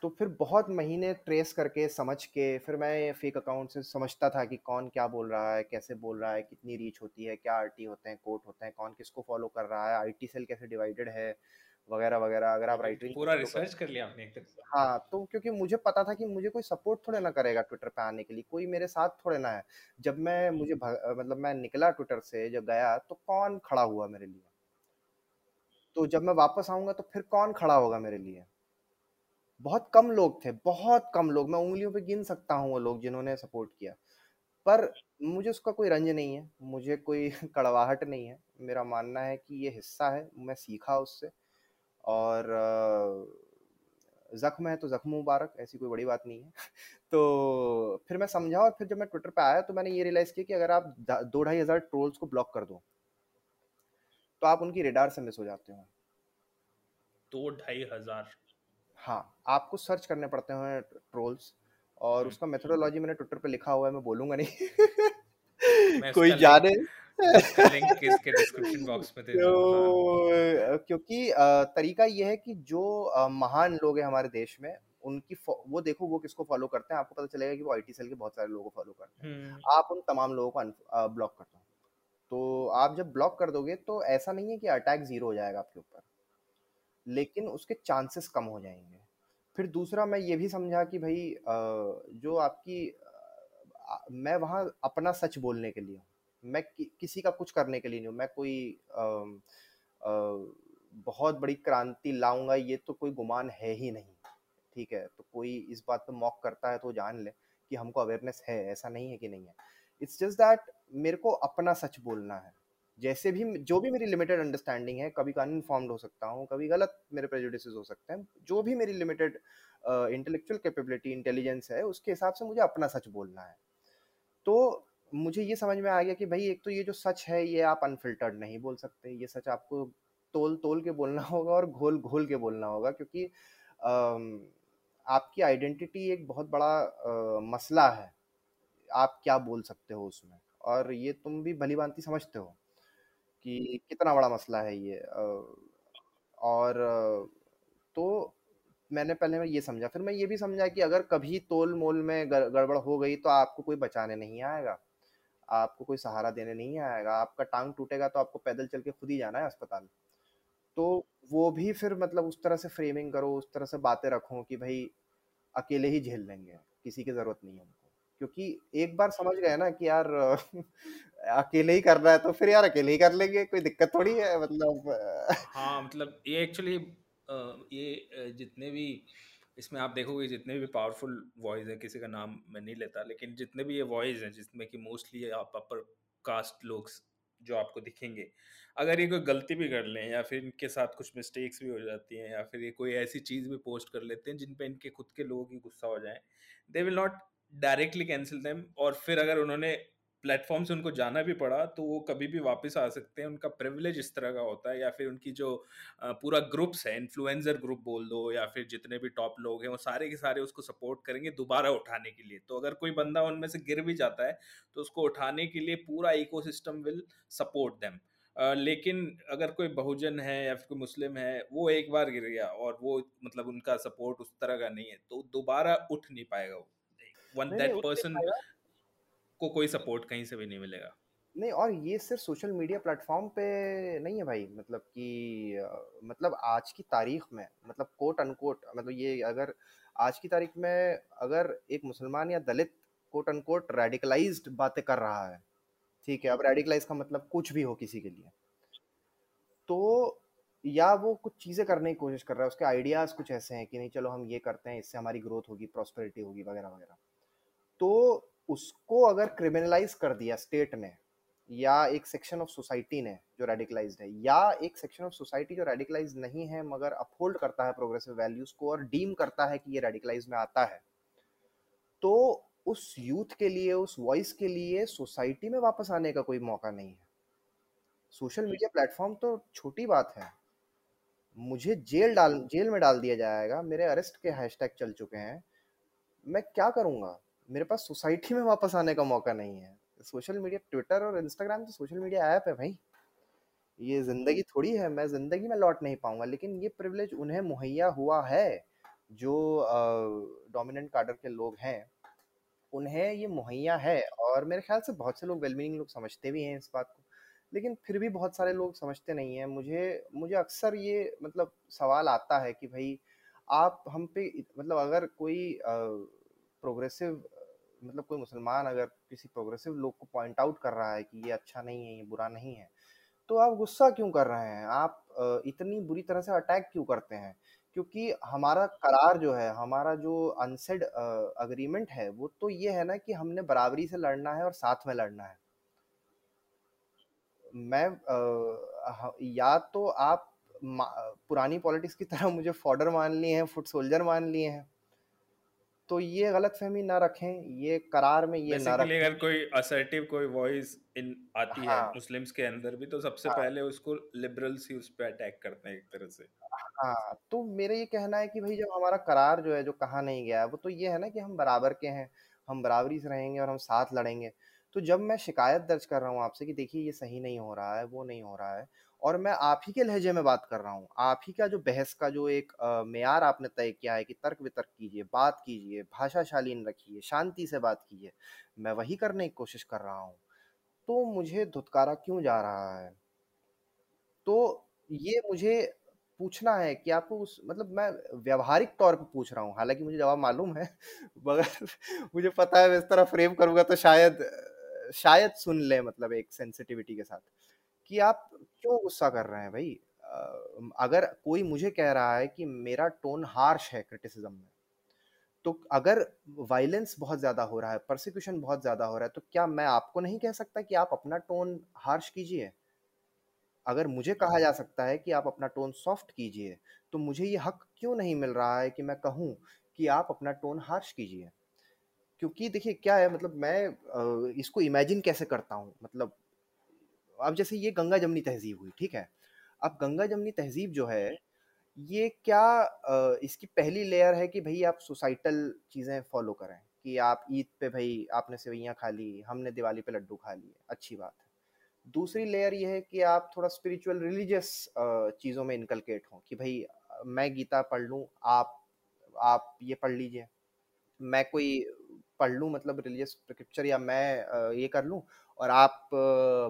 तो फिर बहुत महीने ट्रेस करके समझ के फिर मैं फेक अकाउंट से समझता था कि कौन क्या बोल रहा है कैसे बोल रहा है कितनी रीच होती है क्या आरटी होते हैं कोर्ट होते हैं कौन किसको फॉलो कर रहा है आईटी सेल कैसे डिवाइडेड है वगैरह वगैरह अगर आप राइटिंग पूरा रिसर्च कर लिया आपने हाँ तो क्योंकि मुझे पता था कि मुझे कोई सपोर्ट थोड़े ना करेगा ट्विटर पे आने के लिए कोई मेरे साथ थोड़े ना है। जब मैं मुझे मतलब मैं निकला ट्विटर से जब गया तो कौन खड़ा हुआ मेरे लिए? तो जब मैं वापस आऊँगा तो फिर कौन खड़ा होगा मेरे लिए? बहुत कम लोग थे, बहुत कम लोग, मैं उंगलियों पे गिन सकता हूँ वो लोग जिन्होंने सपोर्ट किया। पर मुझे उसका कोई रंज नहीं है, मुझे कोई कड़वाहट नहीं है। मेरा मानना है कि ये हिस्सा है, मैं सीखा उससे और ज़ख्म है तो ज़ख्म मुबारक, ऐसी कोई बड़ी बात नहीं है। तो फिर मैं समझा और फिर जब मैं ट्विटर पे आया तो मैंने ये रियलाइज़ किया कि अगर आप द 2 ढाई हज़ार ट्रोल्स को ब्लॉक कर दो तो आप उनकी रेडार से मिस हो जाते हो। दो ढाई हज़ार हाँ, आपको सर्च करने पड़ते हैं ट्रोल्स और उसका मेथोडोलॉजी मैंने ट्विटर पे लिखा हुआ है, मैं बोलूँगा नहीं। कोई जाने लिंक इसके डिस्क्रिप्शन बॉक्स में दे हाँ। तो क्योंकि तरीका ये है कि जो महान लोग हैं हमारे देश में, उनकी वो देखो वो किसको फ़ॉलो करते हैं, आपको पता चलेगा कि वो आईटी सेल के बहुत सारे लोगों को फ़ॉलो करते हैं। आप उन तमाम लोगों को ब्लॉक कर दो। तो आप जब ब्लॉक कर दोगे तो ऐसा नहीं है कि अटैक ज़ीरो हो जाएगा आपके ऊपर। लेकिन उसके चांसेस कम हो जाएँगे फिर दूसरा मैं ये भी समझा कि भाई जो आपकी मैं वहाँ अपना सच बोलने के लिए हूँ। मैं कि किसी का कुछ करने के लिए नहीं हूँ। मैं कोई अम अ, बहुत बड़ी क्रांति लाऊँगा ये तो कोई गुमान है ही नहीं। ठीक है? तो कोई इस बात पे मॉक करता है तो जान ले कि हमको अवेयरनेस है, ऐसा नहीं है कि नहीं है। इट्स जस्ट दैट मेरे को अपना सच बोलना है। जैसे भी जो भी मेरी लिमिटेड अंडरस्टैंडिंग है, कभी अनइन्फॉर्म्ड हो सकता हूँ, कभी गलत मेरे प्रेजुडिसेस हो सकते हैं। जो भी मेरी लिमिटेड इंटेलेक्चुअल कैपेबिलिटी, इंटेलिजेंस है, उसके हिसाब से मुझे अपना सच बोलना है। तो मुझे ये समझ में आ गया कि भाई एक तो ये जो सच है, ये आप अनफ़िल्टर्ड नहीं बोल सकते। ये सच आपको तोल-तोल के बोलना होगा और घोल-घोल के बोलना होगा क्योंकि आपकी आइडेंटिटी एक बहुत बड़ा अ, मसला है। आप क्या बोल सकते हो उसमें और ये तुम भी भली-भाँति समझते हो कि कितना बड़ा मसला है ये और तो मैंने पहले मैं ये समझा, फिर मैं ये भी समझा कि अगर कभी तोल-मोल में गड़बड़ हो गई तो आपको कोई बचाने नहीं आएगा। आपको कोई सहारा देने नहीं आएगा। आपका टांग टूटेगा तो आपको पैदल चल के खुद ही जाना है अस्पताल। तो वो भी फिर मतलब उस तरह से फ्रेमिंग करो, उस तरह से बातें रखो कि भाई अकेले ही झेल लेंगे, किसी की ज़रूरत नहीं है। क्योंकि एक बार समझ गए ना कि यार अकेले ही करना है तो फिर यार अकेले ही कर लेंगे, कोई दिक्कत थोड़ी है मतलब। हाँ, मतलब ये एक्चुअली ये जितने भी इसमें आप देखोगे जितने भी पावरफुल वॉइस हैं, किसी का नाम मैं नहीं लेता, लेकिन जितने भी ये वॉइस हैं, जिसमें कि मोस्टली आप अपर कास्ट लोग जो आपको दिखेंगे, अगर ये कोई गलती भी कर लें या फिर इनके साथ कुछ मिस्टेक्स भी हो जाती हैं या फिर ये कोई ऐसी चीज़ भी पोस्ट कर लेते हैं, जिन पे इनके खुद के लोगों की गुस्सा हो जाए, they will not directly cancel them और फिर अगर उन्होंने प्लेटफ़ॉर्म से उनको जाना भी पड़ा, तो वो कभी भी वापस आ सकते हैं। उनका प्रिविलेज इस तरह का होता है या फिर उनकी जो पूरा ग्रुप्स है, इन्फ्लुएंसर ग्रुप बोल दो या फिर जितने भी टॉप लोग हैं, वो सारे के सारे उसको सपोर्ट करेंगे दोबारा उठाने के लिए। तो अगर कोई बंदा उनमें से गिर भी जाता है, तो उसको उठाने के लिए पूरा इकोसिस्टम विल सपोर्ट देम। लेकिन अगर कोई बहुजन है या फिर कोई मुस्लिम है, वो एक बार गिर गया और वो मतलब उनका सपोर्ट उस तरह का नहीं है, तो दोबारा उठ नहीं पाएगा वो। वन दैट पर्सन को कोई सपोर्ट कहीं से भी नहीं मिलेगा। नहीं और ये सिर्फ़ सोशल मीडिया प्लेटफ़ॉर्म पे नहीं है भाई मतलब कि मतलब आज की तारीख़ में मतलब कोट अनकोट मतलब ये अगर आज की तारीख़ में अगर एक मुसलमान या दलित कोट अनकोट रेडिकलाइज़्ड बातें कर रहा है, ठीक है? अब रेडिकलाइज़ का मतलब कुछ भी हो किसी के लिए। तो या वो कुछ चीज़ें करने की कोशिश कर रहा है, उसके आइडियाज़ कुछ ऐसे हैं कि नहीं चलो हम ये करते हैं, इससे हमारी ग्रोथ होगी, प्रॉस्पेरिटी होगी वगैरह-वगैरह। तो उसको अगर क्रिमिनलाइज़ कर दिया स्टेट ने, या एक सेक्शन ऑफ़ सोसाइटी ने जो रेडिकलाइज है, या एक सेक्शन ऑफ़ सोसाइटी जो रेडिकलाइज नहीं है, मगर अपहोल्ड करता है प्रोग्रेसिव वैल्यूज़ को और डीम करता है कि ये रेडिकलाइज में आता है तो उस यूथ के लिए, उस वॉइस के लिए सोसाइटी में वापस आने का कोई मौका नहीं है। सोशल मीडिया प्लेटफॉर्म तो छोटी बात है। मुझे जेल डाल, जेल में डाल दिया जाएगा, मेरे अरेस्ट के हैशटैग चल चुके हैं। मैं क्या करूँगा? मेरे पास सोसाइटी में वापस आने का मौका नहीं है। सोशल मीडिया ट्विटर और इंस्टाग्राम तो सोशल मीडिया ऐप है भाई। ये ज़िंदगी थोड़ी है मैं ज़िंदगी में लौट नहीं पाऊँगा लेकिन ये प्रिविलेज उन्हें मुहैया हुआ है जो डोमिनेंट काडर के लोग हैं उन्हें ये मुहैया है। और मेरे ख्याल से बहुत से लोग वेल मीनिंग लोग समझते भी हैं इस बात को लेकिन फिर भी बहुत सारे लोग समझते नहीं हैं। मुझे मुझे अक्सर ये मतलब सवाल आता है कि भाई आप हम पे मतलब अगर कोई प्रोग्रेसिव मतलब कोई मुसलमान अगर किसी प्रोग्रेसिव लोग को पॉइंट आउट कर रहा है कि ये अच्छा नहीं है, ये बुरा नहीं है तो आप गुस्सा क्यों कर रहे हैं? आप इतनी बुरी तरह से अटैक क्यों करते हैं? क्योंकि हमारा करार जो है, हमारा जो अनसेड अग्रीमेंट है, वो तो ये है ना कि हमने बराबरी से लड़ना है और साथ में लड़ना है। मैं ह- या तो आप पुरानी पॉलिटिक्स की तरह मुझे फॉर्डर मान लिए हैं फुट सोल्जर मान लिए हैं। तो ये गलत फहमी ना रखें ये करार में ये ना रखें। अगर कोई असर्टिव कोई वॉइस इन आती हाँ, है। मुस्लिम्स के अंदर भी तो सबसे हाँ। पहले उसको लिबरल्स ही उस पर अटैक करते हैं एक तरह से। हाँ तो मेरा ये कहना है कि भाई जब हमारा करार जो है जो कहा नहीं गया है वो तो ये है ना कि हम बराबर के हैं हम बराबरी से रहेंगे और हम साथ लड़ेंगे। तो जब मैं शिकायत दर्ज कर रहा हूँ आपसे कि देखिए ये सही नहीं हो रहा है वो नहीं हो रहा है और मैं आप ही के लहजे में बात कर रहा हूँ। आप ही का जो बहस का जो एक मेयार आपने तय किया है कि तर्क वितर्क कीजिए, बात कीजिए, भाषा शालीन रखिए, शांति से बात कीजिए, मैं वही करने की कोशिश कर रहा हूँ। तो मुझे धुतकारा क्यों जा रहा है? तो ये मुझे पूछना है कि आपको उस मतलब मैं व्यवहारिक तौर पे पूछ रहा हूँ, हालाँकि मुझे जवाब मालूम है, मगर मुझे पता है मैं इस तरह फ्रेम करूँगा तो शायद शायद सुन ले मतलब एक सेंसिटिविटी के साथ। कि आप क्यों गुस्सा कर रहे हैं भाई? अगर कोई मुझे कह रहा है कि मेरा टोन हार्श है क्रिटिसिज्म में तो अगर वायलेंस बहुत ज़्यादा हो रहा है परसिक्यूशन बहुत ज़्यादा हो रहा है तो क्या मैं आपको नहीं कह सकता कि आप अपना टोन हार्श कीजिए? अगर मुझे कहा जा सकता है कि आप अपना टोन सॉफ्ट कीजिए तो मुझे ये हक क्यों नहीं मिल रहा है कि मैं कहूँ कि आप अपना टोन हार्श कीजिए? क्योंकि देखिए, क्या है मतलब मैं इसको इमेजिन कैसे करता हूँ? मतलब अब जैसे ये गंगा जमनी तहजीब हुई ठीक है? अब गंगा जमनी तहजीब जो है ये क्या इसकी पहली लेयर है कि भाई आप सोसाइटल चीज़ें फॉलो करें कि आप ईद पे भाई आपने सेवइयाँ खा ली हमने दिवाली पे लड्डू खा लिए अच्छी बात है। दूसरी लेयर ये है कि आप थोड़ा स्पिरिचुअल रिलीजियस चीज़ों में इनकलकेट हों कि भाई मैं गीता पढ़ लूँ आप आप ये पढ़ लीजिए। मैं कोई पढ़ लूँ मतलब रिलीजियस स्क्रिप्चर या मैं ये कर लूँ और आप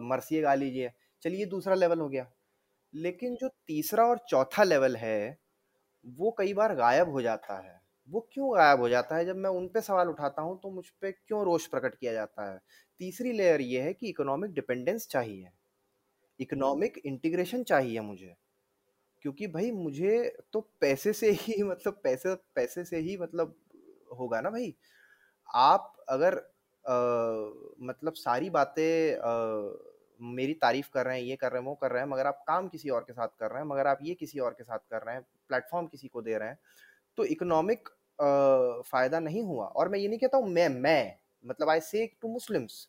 मरसिए गा लीजिए। चलिए दूसरा लेवल हो गया। लेकिन जो तीसरा और चौथा लेवल है, वो कई बार गायब हो जाता है। वो क्यों गायब हो जाता है? जब मैं उन पे सवाल उठाता हूँ तो मुझ पे क्यों रोष प्रकट किया जाता है? तीसरी लेयर ये है कि इकोनॉमिक डिपेंडेंस चाहिए। इकोनॉमिक इंटीग्रेशन चाहिए मुझे। क्योंकि भाई मुझे तो पैसे से ही मतलब पैसे पैसे से ही मतलब होगा ना भाई? आप अगर अ, मतलब सारी बातें मेरी तारीफ़ कर रहे हैं ये कर रहे हैं वो कर रहे हैं मगर आप काम किसी और के साथ कर रहे हैं मगर आप ये किसी और के साथ कर रहे हैं प्लेटफॉर्म किसी को दे रहे हैं तो इकोनॉमिक फ़ायदा नहीं हुआ। और मैं ये नहीं कहता हूँ मैं मैं मतलब आई से टू मुस्लिम्स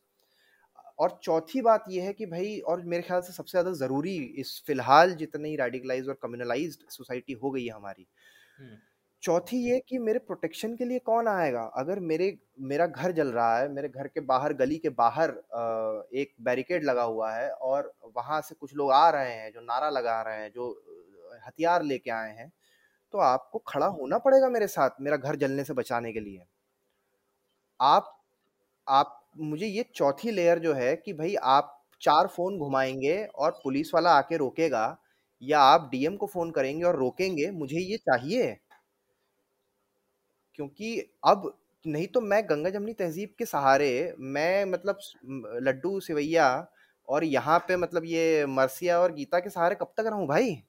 और चौथी बात यह है कि भाई और मेरे ख्याल से सबसे ज़्यादा ज़रूरी इस फ़िलहाल जितनी रेडिकलाइज और कम्युनलाइज्ड सोसाइटी हो गई है हमारी। चौथी ये कि मेरे प्रोटेक्शन के लिए कौन आएगा? अगर मेरे, मेरा घर जल रहा है, मेरे घर के बाहर, गली के बाहर एक बैरिकेड लगा हुआ है और वहाँ से कुछ लोग आ रहे हैं, जो नारा लगा रहे हैं, जो हथियार लेके आए हैं तो आपको खड़ा होना पड़ेगा मेरे साथ, मेरा घर जलने से बचाने के लिए। आप आप, मुझे ये चौथी लेयर जो है कि भाई आप चार फ़ोन घुमाएँगे और पुलिस वाला आके रोकेगा या आप डीएम को फ़ोन करेंगे और रोकेंगे, मुझे ये चाहिए? क्योंकि अब नहीं तो मैं गंगा जमनी तहजीब के सहारे मैं मतलब लड्डू, सेवैया और यहाँ पे मतलब ये मरसिया और गीता के सहारे कब तक रहूँ भाई?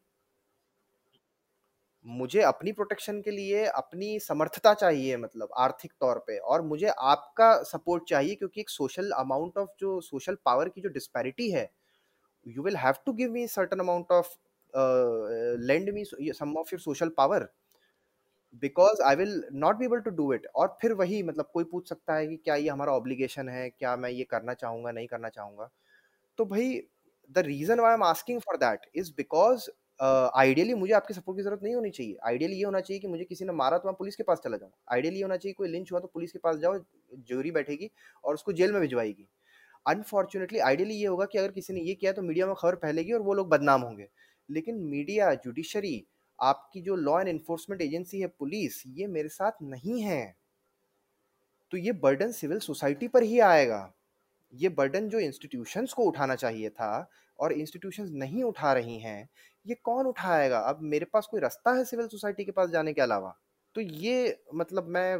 मुझे अपनी प्रोटेक्शन के लिए अपनी समर्थता चाहिए मतलब आर्थिक तौर पे और मुझे आपका सपोर्ट चाहिए क्योंकि एक सोशल अमाउंट ऑफ़ जो सोशल पावर की जो डिस्पैरिटी है you will have to give me certain amount of lend me some of your social power because I will not be able to do it और फिर वही मतलब कोई पूछ सकता है कि क्या ये हमारा ऑब्लिगेशन है? क्या मैं ये करना चाहूँगा, नहीं करना चाहूँगा? तो भाई the reason why am asking for that is because ideally मुझे आपके सपोर्ट की ज़रूरत नहीं होनी चाहिए। आइडियली ये होना चाहिए कि मुझे किसी ने मारा तो मैं पुलिस के पास चला जाऊँ आइडियली ये होना चाहिए कोई लिंच हुआ तो पुलिस के पास जाओ ज्यूरी बैठेगी और उसको जेल में भिजवाएगी। अनफॉर्चुनेटली आइडियली ये होगा कि अगर किसी ने ये किया तो मीडिया में खबर फैलेगी और वो लोग बदनाम होंगे। लेकिन मीडिया जुडिशरी आपकी जो लॉ एंड इन्फोर्समेंट एजेंसी है पुलिस ये मेरे साथ नहीं है। तो ये बर्डन सिविल सोसाइटी पर ही आएगा। ये बर्डन जो इंस्टीट्यूशंस को उठाना चाहिए था और इंस्टीट्यूशंस नहीं उठा रही हैं ये कौन उठाएगा? अब मेरे पास कोई रास्ता है सिविल सोसाइटी के पास जाने के अलावा? तो ये मतलब मैं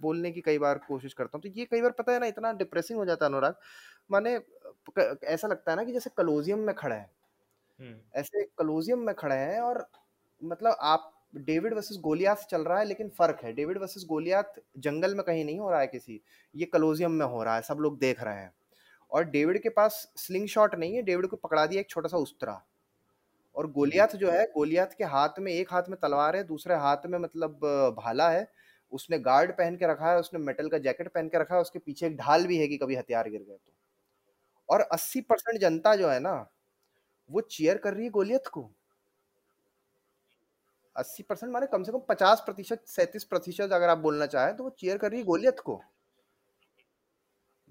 बोलने की कई बार कोशिश करता हूँ। तो ये कई बार पता है ना इतना डिप्रेसिंग हो जाता है अनुराग। माने ऐसा लगता है ना कि जैसे कलोज़ियम में खड़े है। ऐसे कलोज़ियम में खड़े हैं और मतलब आप डेविड वर्सेस गोलियत चल रहा है लेकिन फ़र्क है, डेविड वर्सेस गोलियत जंगल में कहीं नहीं हो रहा है किसी, ये कलोज़ियम में हो रहा है, सब लोग देख रहे हैं। और डेविड के पास स्लिंग शॉट नहीं है, डेविड को पकड़ा दिया एक छोटा-सा उस्तरा। और। गोलियत जो है, गोलियत के हाथ में एक हाथ में तलवार है, दूसरे हाथ में मतलब भाला है। उसने गार्ड पहन के रखा है, उसने मेटल का जैकेट पहन के रखा है, उसके पीछे एक ढाल भी है कि कभी हथियार गिर गए तो। और 80% जनता जो है ना, वो चीयर कर रही है गोलियत को। 80% माने कम से कम 50% 37% अगर आप बोलना चाहें, तो वो चीयर कर रही है गोलियत को।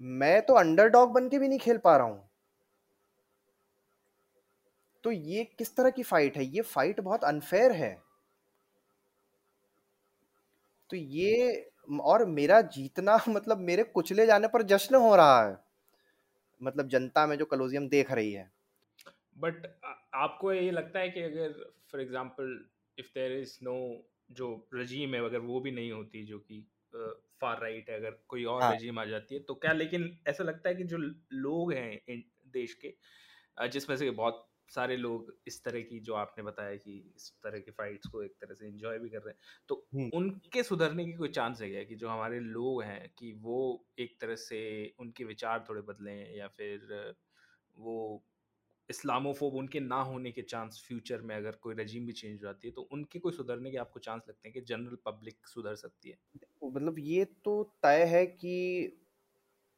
मैं तो अंडरडॉग बन के भी नहीं खेल पा रहा हूँ। तो ये किस तरह की फाइट है? ये फाइट बहुत अनफेयर है। तो ये और मेरा जीतना मतलब मेरे कुचले जाने पर जश्न हो रहा है। मतलब जनता में जो कलोज़ियम देख रही है। बट आपको ये लगता है कि अगर for example if there is no जो रजीम है अगर वो भी नहीं होती जो कि फार राइट है अगर कोई और हाँ। रजीम आ जाती है तो क्या लेकिन ऐसा लगता है कि जो लोग हैं देश के जिसमें से बहुत सारे लोग इस तरह की जो आपने बताया कि इस तरह की फाइट्स को एक तरह से एंजॉय भी कर रहे हैं तो उनके सुधरने की कोई चांस है क्या कि जो हमारे लोग हैं कि वो एक तरह से उनके विचार थोड़े बदलें या फिर वो इस्लामोफोब उनके ना होने के चांस फ्यूचर में अगर कोई रजीम भी चेंज हो जाती है तो उनके कोई सुधरने के आपको चांस लगते हैं कि जनरल पब्लिक सुधर सकती है? मतलब ये तो तय है कि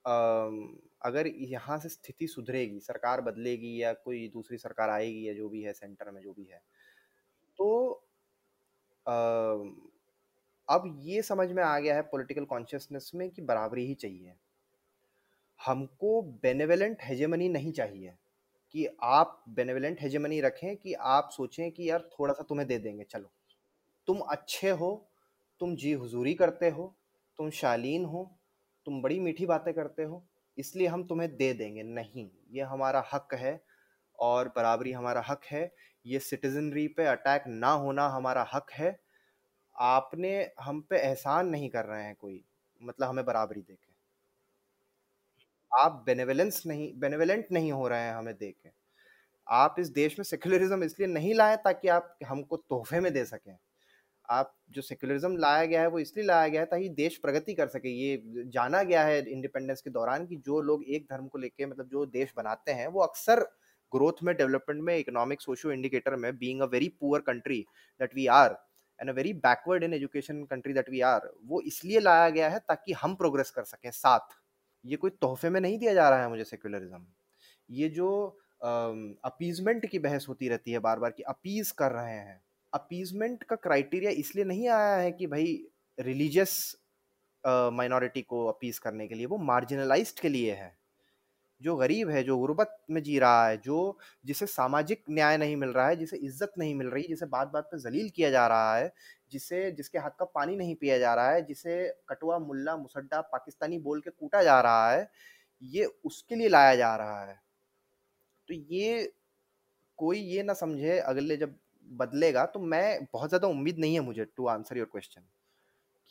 अगर यहाँ से स्थिति सुधरेगी, सरकार बदलेगी या कोई दूसरी सरकार आएगी या जो भी है सेंटर में, जो भी है तो अब ये समझ में आ गया है पॉलिटिकल कॉन्शियसनेस में कि बराबरी ही चाहिए। हमको बेनेवलेंट हेजेमनी नहीं चाहिए। कि आप बेनेवलेंट हेजेमनी रखें कि आप सोचें कि यार थोड़ा सा तुम्हें दे देंगे, चलो। तुम अच्छे हो, तुम जी हुजूरी करते हो, तुम शालीन हो, तुम बड़ी मीठी बातें करते हो, इसलिए हम तुम्हें दे देंगे। नहीं, ये हमारा हक है और बराबरी हमारा हक है। ये सिटीजनरी पे अटैक ना होना हमारा हक है। आपने हम पे एहसान नहीं कर रहे हैं कोई मतलब हमें बराबरी देके आप बेनेवेलेंस नहीं बेनेवलेंट नहीं हो रहे हैं हमें देके आप इस देश में सेक्युलरिज्म इसलिए नहीं लाए ताकि आप हमको तोहफे में दे सकें। आप जो सेक्युलरिज्म लाया गया है वो इसलिए लाया गया है ताकि देश प्रगति कर सके। ये जाना गया है इंडिपेंडेंस के दौरान कि जो लोग एक धर्म को लेके मतलब जो देश बनाते हैं, वो अक्सर ग्रोथ में डेवलपमेंट में इकोनॉमिक सोशो इंडिकेटर में being a very poor country that we are and a very backward in education country that we are वो इसलिए लाया गया है ताकि हम प्रोग्रेस कर सकें साथ। ये कोई तोहफे में नहीं दिया जा रहा है मुझे सेक्युलरिज्म ये जो अपीजमेंट की बहस होती रहती है बार बार कि अपीज कर रहे हैं। अपीजमेंट का क्राइटेरिया इसलिए नहीं आया है कि भाई रिलीजियस माइनॉरिटी को अपीज करने के लिए, वो मार्जिनलाइज के लिए है। जो गरीब है, जो गुर्बत में जी रहा है, जो, जिसे सामाजिक न्याय नहीं मिल रहा है, जिसे इज़्ज़त नहीं मिल रही, जिसे बात बात पे जलील किया जा रहा है जिसे, जिसके हाथ का पानी नहीं पिया जा रहा है, जिसे कटुआ, मुल्ला, मुसड्डा, पाकिस्तानी बोल के कूटा जा रहा है, ये उसके लिए लाया जा रहा है। तो ये कोई ये ना समझे, अगले जब बदलेगा तो मैं बहुत ज़्यादा उम्मीद नहीं है मुझे टू आंसर योर क्वेश्चन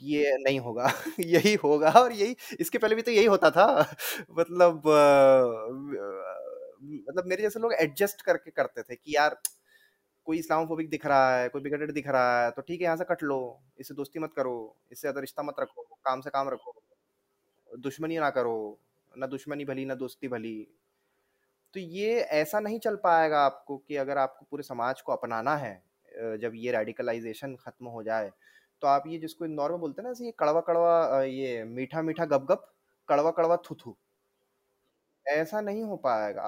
कि ये नहीं होगा, यही होगा और यही, इसके पहले भी तो यही होता था। मतलब मतलब मेरे जैसे लोग एडजस्ट करके करते थे कि यार कोई इस्लामोफोबिक दिख रहा है, कोई बिगड़ेड दिख रहा है तो ठीक है, यहाँ से कट लो, इससे दोस्ती मत करो, इससे ज़्यादा रिश्ता मत रखो, काम से काम रखो, दुश्मनी ना करो, ना दुश्मनी भली, ना दोस्ती भली। तो ये ऐसा नहीं चल पाएगा आपको कि अगर आपको पूरे समाज को अपनाना है जब ये रेडिकलाइजेशन खत्म हो जाए तो आप ये जिसको इंदौर में बोलते हैं ना ये कड़वा कड़वा ये मीठा मीठा गप गप, कड़वा कड़वा थुथु, ऐसा नहीं हो पाएगा।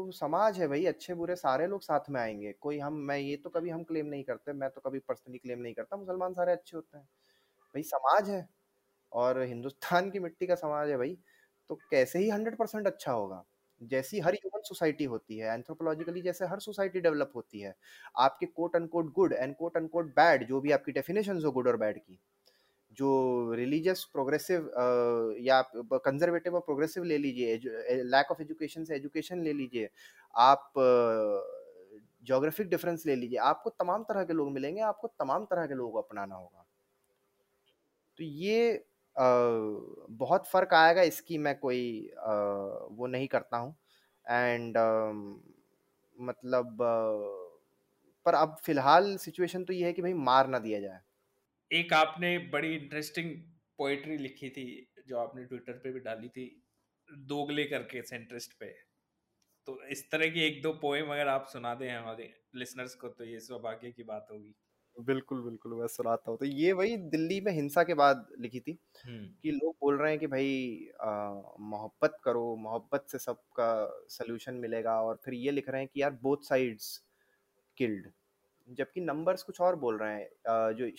आपको समाज है भाई, अच्छे, बुरे सारे लोग साथ में आएँगे। कोई हम, मैं ये तो कभी हम क्लेम नहीं करते, मैं तो कभी पर्सनली क्लेम नहीं करता, मुसलमान सारे अच्छे होते हैं। भाई समाज है और हिंदुस्तान की मिट्टी का समाज है भाई तो कैसे ही हंड्रेड परसेंट अच्छा होगा? जैसी हर ह्यूमन सोसाइटी होती है एंथ्रोपोलॉजिकली जैसे हर सोसाइटी डेवलप होती है। आपके quote unquote good and quote unquote bad जो भी आपकी डेफिनेशन हो गुड और बैड की। जो रिलीजियस प्रोग्रेसिव या कंजर्वेटिव और प्रोग्रेसिव ले लीजिए लैक ऑफ़ एजुकेशन से एजुकेशन ले लीजिए आप जोग्राफिक डिफरेंस ले लीजिए आपको तमाम तरह के लोग मिलेंगे आपको तमाम तरह के लोगों को अपनाना होगा। तो ये बहुत फ़र्क आएगा इसकी मैं कोई वो नहीं करता हूँ। एंड मतलब अ, पर अब फ़िलहाल सिचुएशन तो ये है कि भाई मार ना दिया जाए। एक आपने बड़ी इंटरेस्टिंग पोएट्री लिखी थी जो आपने ट्विटर पे भी डाली थी दोगले करके सेंट्रिस्ट पे। तो इस तरह की एक दो पोएम अगर आप सुना दें हमारे लिसनर्स को तो ये सौभाग्य की बात होगी। बिल्कुल बिल्कुल मैं सुनाता हूँ। तो ये वही दिल्ली में हिंसा के बाद लिखी थी हम्म। कि लोग बोल रहे हैं कि भाई मोहब्बत करो मोहब्बत से सबका सल्यूशन मिलेगा। और फिर ये लिख रहे हैं कि यार बोथ साइड्स किल्ड जबकि नंबर्स कुछ और बोल रहे हैं जो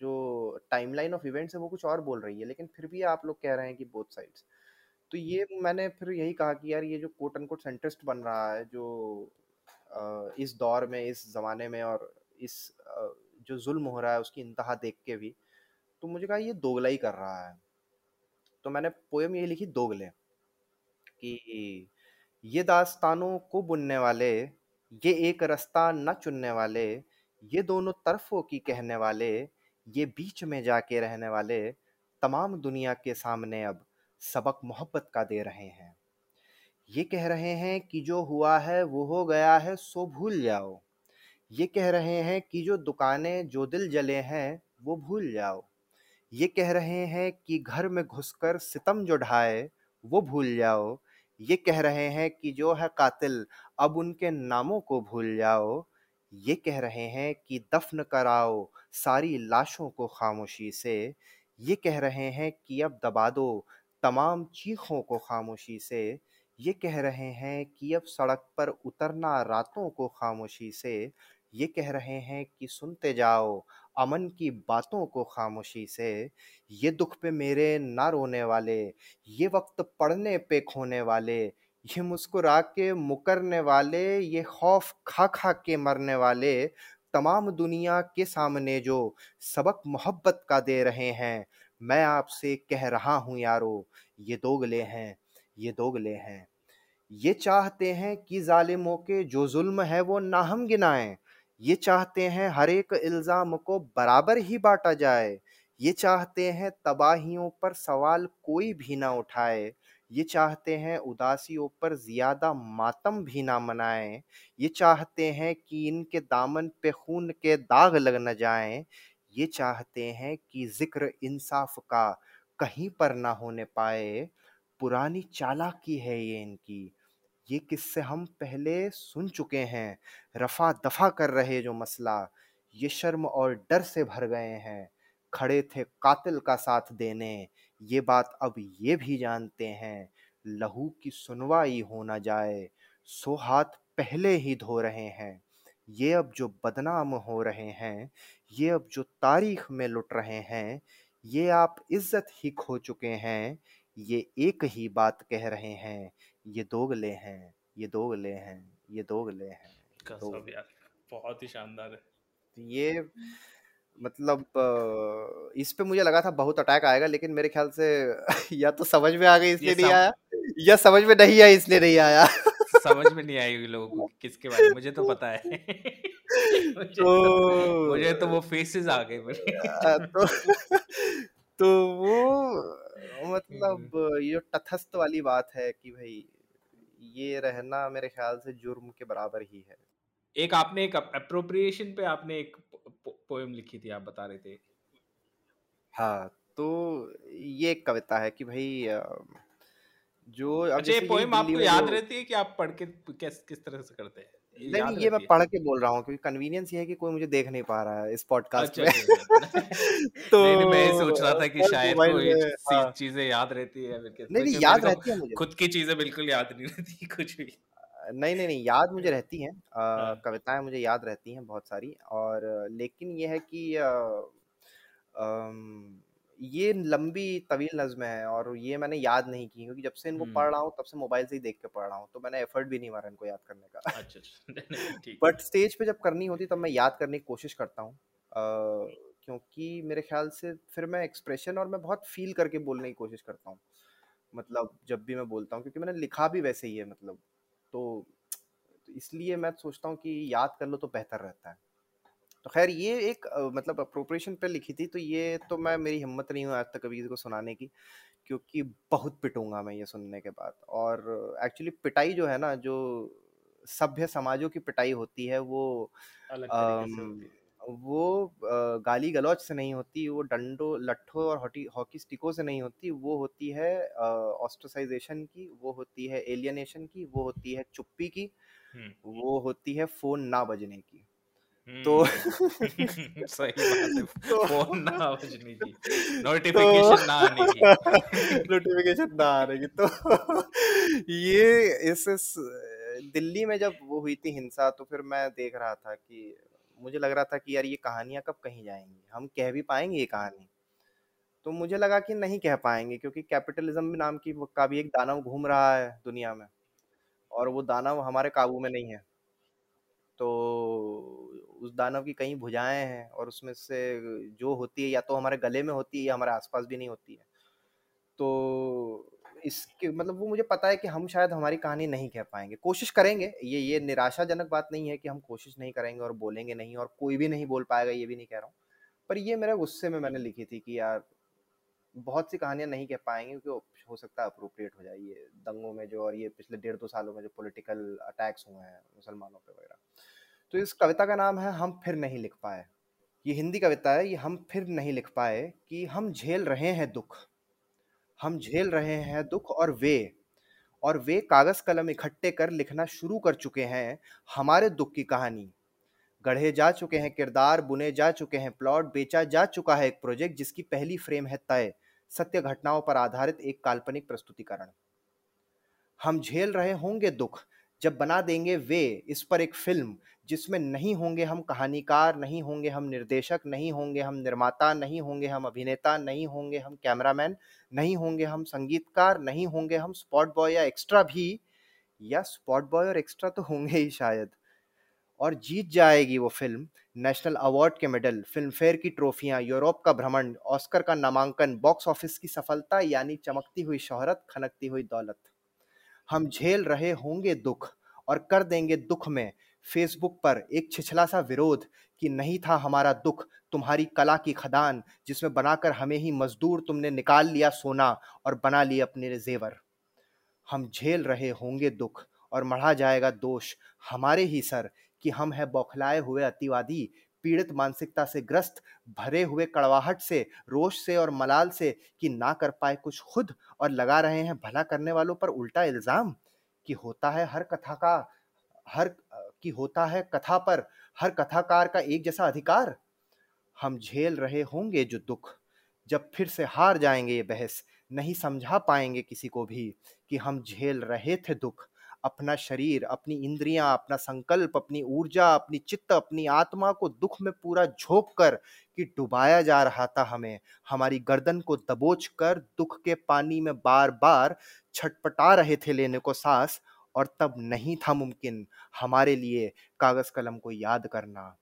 जो टाइमलाइन ऑफ़ इवेंट्स है वो कुछ और बोल रही है लेकिन फिर भी आप लोग कह रहे हैं कि बोथ साइड्स तो ये मैंने फिर यही कहा कि यार ये जो कोट अनकोट सेंट्रिस्ट बन रहा है जो इस दौर में इस ज़माने में और इस जो जुल्म हो रहा है उसकी इंतहा देख के भी तो मुझे कहा ये दोगलाई कर रहा है। तो मैंने पोएम ये लिखी दोगले कि ये दास्तानों को बुनने वाले ये एक रास्ता न चुनने वाले, ये दोनों तरफों की कहने वाले, ये बीच में जाके रहने वाले तमाम दुनिया के सामने अब सबक मोहब्बत का दे रहे हैं। ये कह रहे हैं कि जो हुआ है, वो हो गया है, सो भूल जाओ। ये कह रहे हैं कि जो दुकानें, जो दिल जले हैं, वो भूल जाओ। ये कह रहे हैं कि घर में घुसकर सितम जो ढाए, वो भूल जाओ। ये कह रहे हैं कि जो है कातिल, अब उनके नामों को भूल जाओ। ये कह रहे हैं कि दफन कराओ सारी लाशों को खामोशी से। ये कह रहे हैं कि अब दबा दो तमाम चीखों को खामोशी से। ये कह रहे हैं कि अब सड़क पर उतरना रातों को खामोशी से। ये कह रहे हैं कि सुनते जाओ अमन की बातों को खामोशी से, ये दुख पे मेरे ना रोने वाले, ये वक्त पढ़ने पे खोने वाले, ये मुस्कुरा के मुकरने वाले, ये खौफ खा खा के मरने वाले, तमाम दुनिया के सामने जो सबक मोहब्बत का दे रहे हैं, मैं आपसे कह रहा हूँ यारो, ये दोगले हैं, ये दोगले हैं। ये चाहते हैं कि जालिमों के जो जुल्म है वो ना हम गिनाएँ ये चाहते हैं हर एक इल्ज़ाम को बराबर ही बांटा जाए। ये चाहते हैं तबाहियों पर सवाल कोई भी ना उठाए। ये चाहते हैं उदासियों पर ज़्यादा मातम भी ना मनाएँ। ये चाहते हैं कि इनके दामन पे खून के दाग लग न जाएँ। ये चाहते हैं कि ज़िक्र इंसाफ का कहीं पर ना होने पाए। पुरानी चालाकी है ये इनकी। ये किस्से हम पहले सुन चुके हैं। रफा दफ़ा कर रहे जो मसला, ये शर्म और डर से भर गए हैं। खड़े थे कातिल का साथ देने, ये बात अब ये भी जानते हैं। लहू की सुनवाई हो ना जाए, सो हाथ पहले ही धो रहे हैं। ये अब जो बदनाम हो रहे हैं, ये अब जो तारीख में लुट रहे हैं, ये आप इज़्ज़त ही खो चुके हैं। ये एक ही बात कह रहे हैं ये दोगले हैं ये दोगले हैं ये दोगले हैं यार बहुत ही शानदार है। तो ये मतलब इस पे मुझे लगा था बहुत अटैक आएगा लेकिन मेरे ख्याल से या तो समझ में आ गई इसलिए नहीं आया या समझ में नहीं आया इसलिए नहीं आया। समझ में नहीं आएगी लोगों को किसके बारे में मुझे तो पता है। मुझे तो तो मुझे तो वो फेसेस आ गए तो तो वो मतलब ये जो तटस्थ वाली बात है कि भाई ये रहना मेरे ख्याल से जुर्म के बराबर ही है। एक आपने एक अप्रोप्रिएशन पे आपने एक पोएम लिखी थी आप बता रहे थे। हाँ तो ये एक कविता है कि भाई जो अच्छा ये पोएम आपको याद रहती है कि आप पढ़ के किस किस तरह से करते हैं? ये नहीं नहीं ये मैं पढ़ के बोल रहा हूँ क्योंकि कन्वीनियंस ये है कि कोई मुझे देख नहीं पा रहा है इस पॉडकास्ट अच्छा में। अच्छा अच्छा तो नहीं नहीं मैं सोच रहा था कि शायद कोई हाँ। चीज़ें याद रहती है मेरे नहीं नहीं याद रहती है मुझे। खुद की चीज़ें बिल्कुल याद नहीं रहती कुछ भी। नहीं नहीं नहीं याद मुझे रहती हैं। हाँ। कविताएँ मुझे याद रहती हैं बहुत सारी और लेकिन ये है कि ये लंबी तवील नज़्म है और ये मैंने याद नहीं की क्योंकि जब से इनको पढ़ रहा हूँ तब से मोबाइल से ही देख के पढ़ रहा हूँ तो मैंने एफर्ट भी नहीं मारा इनको याद करने का। अच्छा अच्छा। बट स्टेज पे जब करनी होती तब मैं याद करने की कोशिश करता हूँ क्योंकि मेरे ख्याल से फिर मैं एक्सप्रेशन और मैं बहुत फील करके बोलने की कोशिश करता हूँ मतलब जब भी मैं बोलता हूँ क्योंकि मैंने लिखा भी वैसे ही है मतलब तो तो इसलिए मैं सोचता हूँ कि याद कर लो तो बेहतर रहता है। तो खैर ये एक अ, मतलब अप्रोप्रिएशन पे लिखी थी तो ये तो मैं मेरी हिम्मत नहीं हुई आज तक कभी किसी को सुनाने की क्योंकि बहुत पिटूँगा मैं ये सुनने के बाद। और एक्चुअली पिटाई जो है ना जो सभ्य समाजों की पिटाई होती है वो अलग तरीके से अम, होती है। वो अ, गाली गलौज से नहीं होती वो डंडों लट्ठों और हॉकी हॉकी स्टिकों से नहीं होती वो होती है ऑस्ट्रोसाइजेशन की वो होती है एलियनेशन की वो होती है चुप्पी की हम्म वो होती है फ़ोन ना बजने की। तो हम्म। सही बात है। तो फ़ोन ना बजने की नोटिफिकेशन ना आने की। नोटिफिकेशन ना आने की। तो ये इस, इस दिल्ली में जब वो हुई थी हिंसा तो फिर मैं देख रहा था कि मुझे लग रहा था कि यार ये कहानियाँ कब कहीं जाएँगी? हम कह भी पाएँगे ये कहानी। तो मुझे लगा कि नहीं कह पाएँगे क्योंकि कैपिटलिज्म नाम की का भी एक दानव घूम रहा है दुनिया में। और वो दानव हमारे काबू में नहीं है। तो उस दानव की कई भुजाएँ हैं और उसमें से जो होती है या तो हमारे गले में होती है या हमारे आसपास भी नहीं होती है। तो इसके मतलब वो मुझे पता है कि हम शायद हमारी कहानी नहीं कह पाएँगे। कोशिश करेंगे, ये ये निराशाजनक बात नहीं है कि हम कोशिश नहीं करेंगे और बोलेंगे नहीं और कोई भी नहीं बोल पाएगा, ये भी नहीं कह रहा हूँ। पर ये मेरे गुस्से में मैंने लिखी थी कि यार, बहुत सी कहानियाँ नहीं कह पाएँगे क्योंकि हो सकता है अप्रोप्रिएट हो जाए ये दंगों में जो और ये पिछले डेढ़ दो सालों में जो पॉलिटिकल अटैक्स हुए हैं मुसलमानों पे वगैरह। तो इस कविता का नाम है, हम फिर नहीं लिख पाए। ये हिंदी कविता है, ये हम फिर नहीं लिख पाए कि हम झेल रहे हैं दुख। हम झेल रहे हैं दुख और वे। और वे कागज़ कलम इकट्ठे कर लिखना शुरू कर चुके हैं हमारे दुख की कहानी। गढ़े जा चुके हैं किरदार, बुने जा चुके हैं प्लॉट, बेचा जा चुका है एक प्रोजेक्ट जिसकी पहली फ्रेम है तय, सत्य घटनाओं पर आधारित एक काल्पनिक प्रस्तुतिकरण। हम झेल रहे होंगे दुख जब बना देंगे वे, इस पर एक फ़िल्म, जिसमें नहीं होंगे हम कहानीकार, नहीं होंगे हम निर्देशक, नहीं होंगे हम निर्माता, नहीं होंगे हम अभिनेता, नहीं होंगे हम कैमरामैन, नहीं होंगे हम संगीतकार, नहीं होंगे हम स्पॉट बॉय या एक्स्ट्रा भी, या स्पॉट बॉय और एक्स्ट्रा तो होंगे ही शायद। और जीत जाएगी वो फ़िल्म, नेशनल अवार्ड के मेडल फ़िल्म फेयर की ट्रॉफियाँ, यूरोप का भ्रमण, ऑस्कर का नामांकन, बॉक्स ऑफ़िस की सफलता, यानी चमकती हुई शोहरत, खनकती हुई दौलत। हम झेल रहे होंगे दुख और कर देंगे दुख में। फेसबुक पर एक छिछला सा विरोध कि नहीं था हमारा दुख तुम्हारी कला की खदान, जिसमें बनाकर हमें ही मजदूर तुमने निकाल लिया सोना और बना लिए अपने जेवर। हम झेल रहे होंगे दुख और मढ़ा जाएगा दोष हमारे ही सर कि हम है बौखलाए हुए अतिवादी पीड़ित मानसिकता से ग्रस्त, भरे हुए कड़वाहट से, रोष से और मलाल से कि ना कर पाए कुछ खुद और लगा रहे हैं भला करने वालों पर उल्टा इल्ज़ाम कि होता है हर कथा का, हर, कि होता है कथा पर, हर कथाकार का एक जैसा अधिकार। हम झेल रहे होंगे जो दुख, जब फिर से हार जाएँगे ये बहस, नहीं समझा पाएँगे किसी को भी कि हम झेल रहे थे दुख। अपना शरीर, अपनी इंद्रियाँ, अपना संकल्प, अपनी ऊर्जा, अपनी चित्त, अपनी आत्मा को दुख में पूरा झोंक कर कि डुबाया जा रहा था हमें। हमारी गर्दन को दबोच कर दुख के पानी में बार बार छटपटा रहे थे लेने को सांस, और तब नहीं था मुमकिन हमारे लिए कागज़ कलम को याद करना।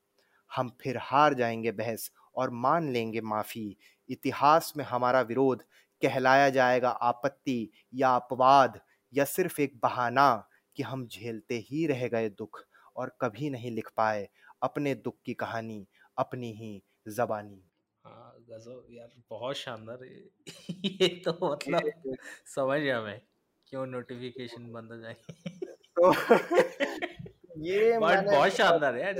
हम फिर हार जाएँगे बहस और मान लेंगे माफ़ी। इतिहास में हमारा विरोध कहलाया जाएगा आपत्ति या अपवाद। या सिर्फ़ एक बहाना कि हम झेलते ही रह गए दुख और कभी नहीं लिख पाए अपने दुख की कहानी अपनी ही जबानी। हाँ गजब यार बहुत शानदार। ये तो मतलब समझ गया मैं क्यों नोटिफिकेशन बंद हो जाए तो ये बहुत शानदार है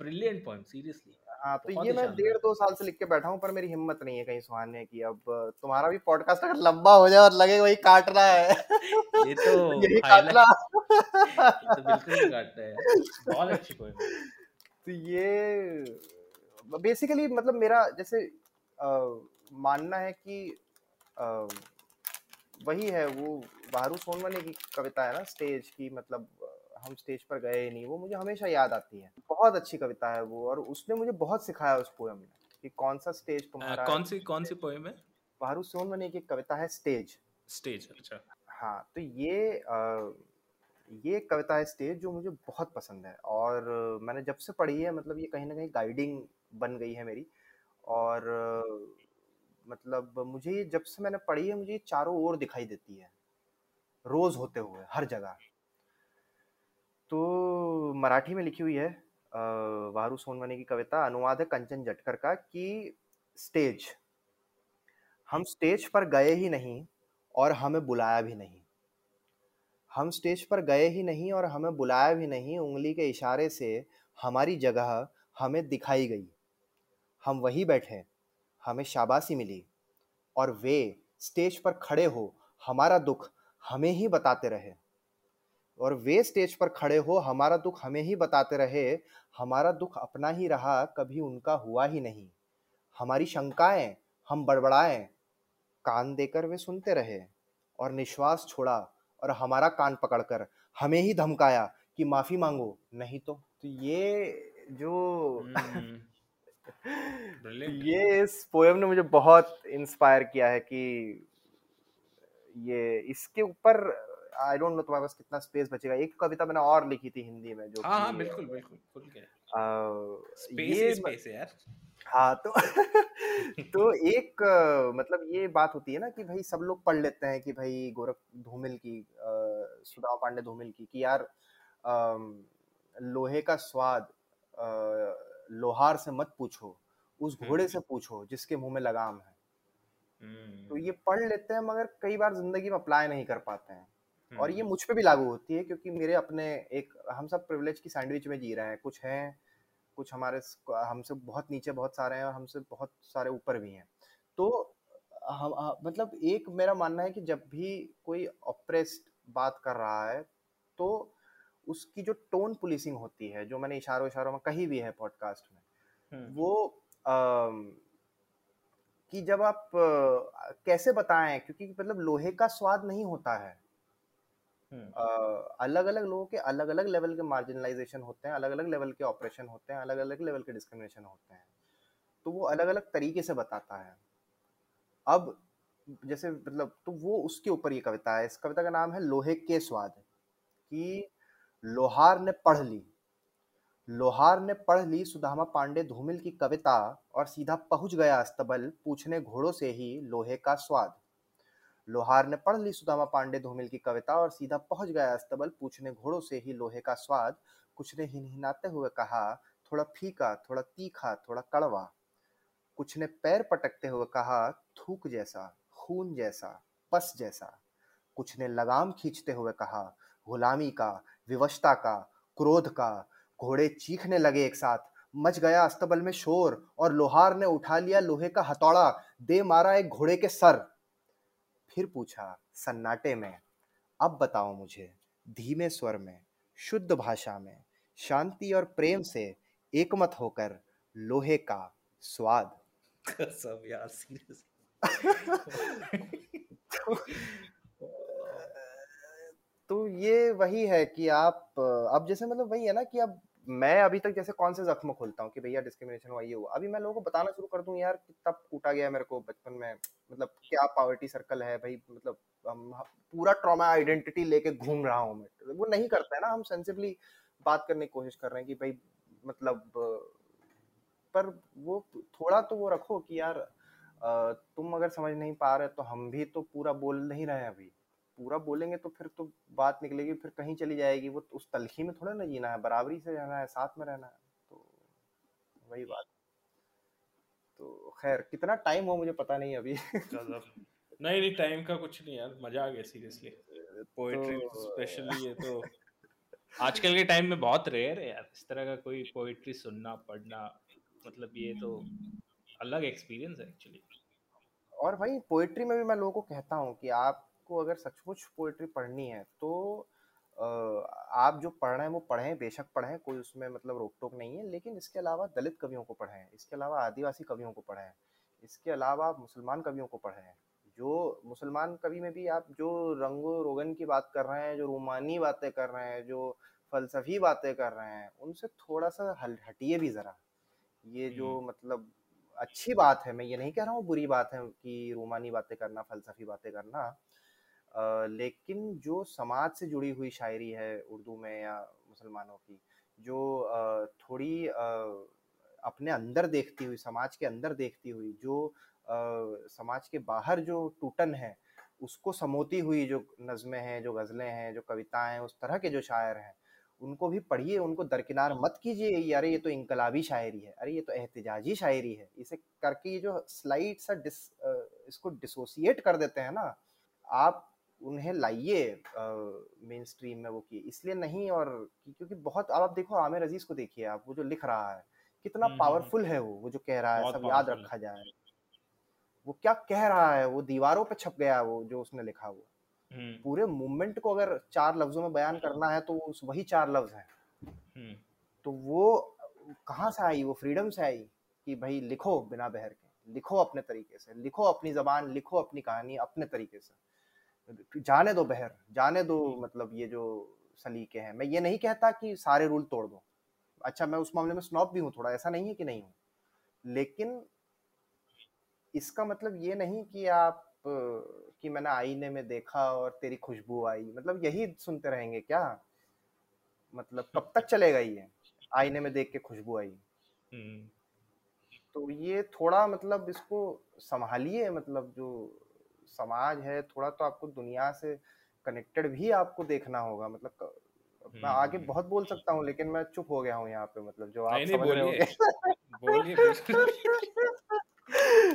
ब्रिलियंट पॉइंट सीरियसली हाँ तो ये मैं डेढ़ दो साल से लिख के बैठा हूँ पर मेरी हिम्मत नहीं है कहीं सुहाने की। अब तुम्हारा भी पॉडकास्ट अगर लंबा हो जाए और लगे वही काट रहा है। ये तो यही तो बिल्कुल नहीं काटता है। बहुत अच्छी तो ये बेसिकली मतलब मेरा जैसे अ, मानना है कि अ, वही है वो बहारू सोनवने की कविता है ना स्टेज की मतलब हम स्टेज पर गए ही नहीं वो मुझे हमेशा याद आती है। बहुत अच्छी कविता है वो और उसने मुझे बहुत सिखाया उस पोएम में कि कौन सा स्टेज तुम्हारा कौन सी कौन सी पोएम है? बहारू सोनवने की एक कविता है स्टेज स्टेज अच्छा। हाँ तो ये ये कविता है स्टेज जो मुझे बहुत पसंद है और मैंने जब से पढ़ी है मतलब ये कहीं ना कहीं गाइडिंग बन गई है मेरी और मतलब मुझे जब से मैंने पढ़ी है मुझे चारों ओर दिखाई देती है रोज होते हुए हर जगह। तो मराठी में लिखी हुई है वारू सोनवने की कविता अनुवाद है कंचन जटकर का कि स्टेज। हम स्टेज पर गए ही नहीं और हमें बुलाया भी नहीं। हम स्टेज पर गए ही नहीं और हमें बुलाया भी नहीं, उंगली के इशारे से हमारी जगह हमें दिखाई गई। हम वही बैठे, हमें शाबाशी मिली और वे स्टेज पर खड़े हो, हमारा दुख हमें ही बताते रहे। और वे स्टेज पर खड़े हो हमारा दुख हमें ही बताते रहे। हमारा दुख अपना ही रहा कभी उनका हुआ ही नहीं। हमारी शंकाएँ हम बड़बड़ाएँ। कान देकर वे सुनते रहे और निश्वास छोड़ा और हमारा कान पकड़कर हमें ही धमकाया कि माफ़ी मांगो नहीं तो तो ये जो हम्म। ये इस पोएम ने मुझे बहुत इंस्पायर किया है कि ये इसके ऊपर आई डोंट नो तुम्हारे पास कितना स्पेस बचेगा। एक कविता मैंने और लिखी थी हिंदी में जो हाँ हाँ बिल्कुल बिल्कुल फुल के स्पेस ये स्पेस है यार। हाँ तो तो एक मतलब ये बात होती है ना कि भाई सब लोग पढ़ लेते हैं कि भाई गोरख धूमिल की सुदामा पांडे धूमिल की कि यार आ, लोहे का स्वाद आ, लोहार से मत पूछो उस हम्म, घोड़े। से पूछो जिसके मुँह में लगाम है। तो हम्म। ये पढ़ लेते हैं मगर कई बार ज़िंदगी में अप्लाई नहीं कर पाते हैं। और ये मुझ पे भी लागू होती है क्योंकि मेरे अपने एक हम सब प्रिविलेज की सैंडविच में जी रहे हैं कुछ हैं कुछ हमारे हमसे बहुत नीचे बहुत सारे हैं और हमसे बहुत सारे ऊपर भी हैं। तो हम मतलब एक मेरा मानना है कि जब भी कोई ऑप्रेस्ड बात कर रहा है तो उसकी जो टोन पुलिसिंग होती है जो मैंने इशारों इशारों में कही भी है पॉडकास्ट में वो आ, कि जब आप कैसे बताएँ क्योंकि मतलब लोहे का स्वाद नहीं होता है। अलग अलग लोगों के अलग अलग लेवल के मार्जिनलाइजेशन होते हैं अलग अलग लेवल के ऑपरेशन होते हैं अलग अलग लेवल के डिस्क्रिमिनेशन होते हैं। तो वो अलग अलग तरीके से बताता है। अब जैसे मतलब तो वो उसके ऊपर ये कविता है, इस कविता का नाम है लोहे के स्वाद, कि लोहार ने पढ़ ली, लोहार ने पढ़ ली सुदामा पांडे धूमिल की कविता और सीधा पहुँच गया अस्तबल, पूछने घोड़ों से ही लोहे का स्वाद। लोहार ने पढ़ ली सुदामा पांडे धूमिल की कविता और सीधा पहुँच गया अस्तबल पूछने घोड़ों से ही लोहे का स्वाद। कुछ ने हिनहिनाते हुए कहा, थोड़ा फीका, थोड़ा तीखा, थोड़ा कड़वा। कुछ ने पैर पटकते हुए कहा, थूक जैसा, खून जैसा, पस जैसा। कुछ ने लगाम खींचते हुए कहा, गुलामी का, विवशता का, क्रोध का, घोड़े चीखने लगे एक साथ। मच गया अस्तबल में शोर और लोहार ने उठा लिया लोहे का हथौड़ा। दे मारा एक घोड़े के सर। फिर पूछा सन्नाटे में अब बताओ मुझे धीमे स्वर में शुद्ध भाषा में शांति और प्रेम से एकमत होकर लोहे का स्वाद? सब यार सीरियस तो, तो ये वही है कि आप अब जैसे मतलब वही है ना कि अब मैं अभी तक जैसे कौन से जख्म खोलता हूँ कि भैया डिस्क्रिमिनेशन हुआ, ये हुआ? अभी मैं लोगों को बताना शुरू कर दूँ, यार, कितना कूटा गया मेरे को बचपन में। मतलब क्या पावर्टी सर्कल है भाई? मतलब पूरा ट्रॉमा आइडेंटिटी लेके घूम रहा हूँ मैं। वो नहीं करता है ना, हम सेंसिबली बात करने की कोशिश कर रहे हैं कि भाई मतलब पर वो थोड़ा तो वो रखो कि यार तुम अगर समझ नहीं पा रहे तो हम भी तो पूरा बोल नहीं रहे अभी। पूरा बोलेंगे तो फिर तो बात निकलेगी फिर कहीं चली जाएगी। वो उस तलखी में थोड़ा ना जीना है बराबरी से रहना है साथ में रहना है तो वही बात। तो खैर कितना टाइम हो मुझे पता नहीं अभी। नहीं नहीं टाइम का कुछ नहीं यार मज़ा आ गया सीरियसली पोएट्री स्पेशली ये तो आजकल के टाइम में बहुत रेयर है यार इस तरह का कोई पोएट्री सुनना पढ़ना मतलब ये तो अलग एक्सपीरियंस है एक्चुअली और भाई पोएट्री में भी मैं लोगों को कहता हूँ कि आप आपको अगर सचमुच पोइट्री पढ़नी है तो आप जो पढ़ रहे हैं वो पढ़ें बेशक पढ़ें कोई उसमें मतलब रोक टोक नहीं है लेकिन इसके अलावा दलित कवियों को पढ़ें इसके अलावा आदिवासी कवियों को पढ़ें इसके अलावा आप मुसलमान कवियों को पढ़ें जो मुसलमान कवि में भी आप जो रंगो रोगन की बात कर रहे हैं जो रोमानी बातें कर रहे हैं जो फलसफी बातें कर रहे हैं उनसे थोड़ा सा हल हटिए भी ज़रा। ये जो मतलब अच्छी बात है मैं ये नहीं कह रहा हूँ बुरी बात है कि रोमानी बातें करना फलसफी बातें करना लेकिन जो समाज से जुड़ी हुई शायरी है उर्दू में या मुसलमानों की, जो थोड़ी अपने अंदर देखती हुई, समाज के अंदर देखती हुई, जो समाज के बाहर जो टूटन है, उसको समोती हुई जो नज़में हैं, जो गज़लें हैं, जो कविताएँ हैं, उस तरह के जो शायर हैं, उनको भी पढ़िए, उनको दरकिनार मत कीजिए अरे, ये तो इनकलाबी शायरी है, अरे, ये तो एहतजाजी शायरी है, इसे करके ये जो स्लाइड सा डिस इसको डिसोसिएट कर देते हैं ना, आप उन्हें लाइए मेन स्ट्रीम में वो किए इसलिए नहीं और क्योंकि बहुत अब आप देखो आमिर अज़ीज़ को देखिए आप वो जो लिख रहा है कितना पावरफुल है वो वो जो कह रहा है सब याद रखा जाए। वो क्या कह रहा है वो दीवारों पे छप गया वो जो उसने लिखा हुआ। पूरे मूवमेंट को अगर चार लफ्जों में बयान करना है तो उस वही चार लफ्ज हैं। तो वो कहाँ से आई वो फ्रीडम से आई कि भाई लिखो बिना बहर के लिखो अपने तरीके से लिखो अपनी जबान लिखो अपनी कहानी अपने तरीके से। जाने दो बहर जाने दो मतलब ये जो सलीके हैं। मैं ये नहीं कहता कि सारे रूल तोड़ दो। अच्छा मैं उस मामले में स्नॉप भी हूँ थोड़ा ऐसा नहीं है कि नहीं हूँ। लेकिन इसका मतलब ये नहीं कि आप कि मैंने आईने में देखा और तेरी खुशबू आई। मतलब यही सुनते रहेंगे क्या? मतलब कब तक चलेगा ये? आईने में देख के खुशबू आई। हम्म। तो ये थोड़ा मतलब इसको संभालिए मतलब जो समाज है थोड़ा तो आपको दुनिया से कनेक्टेड भी आपको देखना होगा मतलब मैं आगे हम्म। बहुत बोल सकता हूँ लेकिन मैं चुप हो गया हूँ यहाँ पे मतलब जो आप समझ रहे होंगे।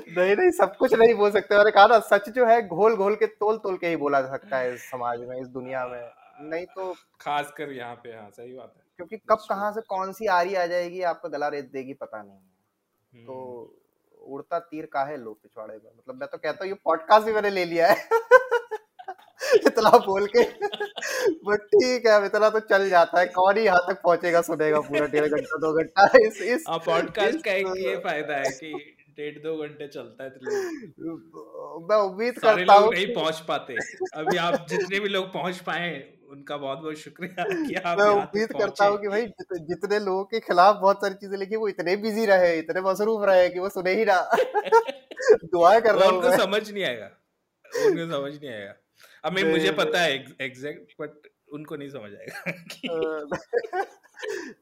नहीं नहीं सब कुछ नहीं बोल सकते मैंने कहा ना सच जो है घोल घोल के तोल तोल के ही बोला जा सकता है इस समाज में इस दुनिया में। नहीं तो खास कर यहाँ पे हाँ सही बात है। क्योंकि कब कहाँ से कौन सी आरी आ जाएगी आपका गला रेत देगी पता नहीं तो हम्म। उड़ता तीर का है लो पिछवाड़े में। मतलब मैं तो कहता हूँ ये पॉडकास्ट भी मैंने ले लिया है। इतना बोल के। बट ठीक है इतना तो चल जाता है। कौन ही यहाँ तक पहुंचेगा सुनेगा पूरा डेढ़ घंटा दो घंटा। इस इस पॉडकास्ट का एक ये फ़ायदा है कि डेढ़ दो घंटे चलता है मैं उम्मीद करता हूँ नहीं पहुँच पाते। अभी आप जितने भी लोग पहुँच पाए उनका बहुत बहुत शुक्रिया कि आप मैं उम्मीद करता हूँ कि भाई जितने लोगों के खिलाफ बहुत सारी चीज़ें लिखी वो इतने बिज़ी रहे इतने मसरूफ रहे कि वो सुने ही ना। दुआ कर रहा हूँ उनको समझ नहीं आएगा। उनको समझ नहीं आएगा। अब मैं मुझे पता है एग्जैक्ट बट उनको नहीं समझ आएगा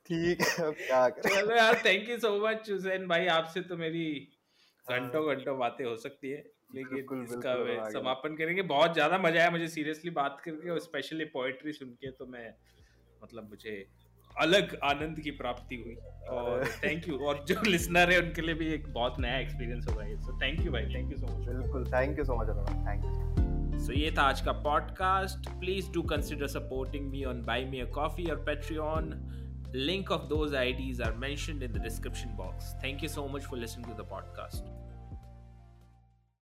ठीक है अब क्या करें। चलो यार thank you so much Hussain भाई आपसे तो मेरी घंटों हाँ। घंटों बातें हो सकती है। लेकिन बिल्कुल, इसका समापन करेंगे। बहुत ज़्यादा मज़ा आया मुझे सीरियसली बात करके और स्पेशली पोएट्री सुन के तो मैं मतलब मुझे अलग आनंद की प्राप्ति हुई। और थैंक यू और जो लिसनर है उनके लिए भी एक बहुत नया एक्सपीरियंस होगा ये। सो थैंक यू भाई थैंक यू सो मच बिल्कुल thank you so much thank you so ये था आज का podcast please do consider supporting me on buy me a coffee और Patreon Link of those IDs are mentioned in the description box. Thank you so much for listening to the podcast.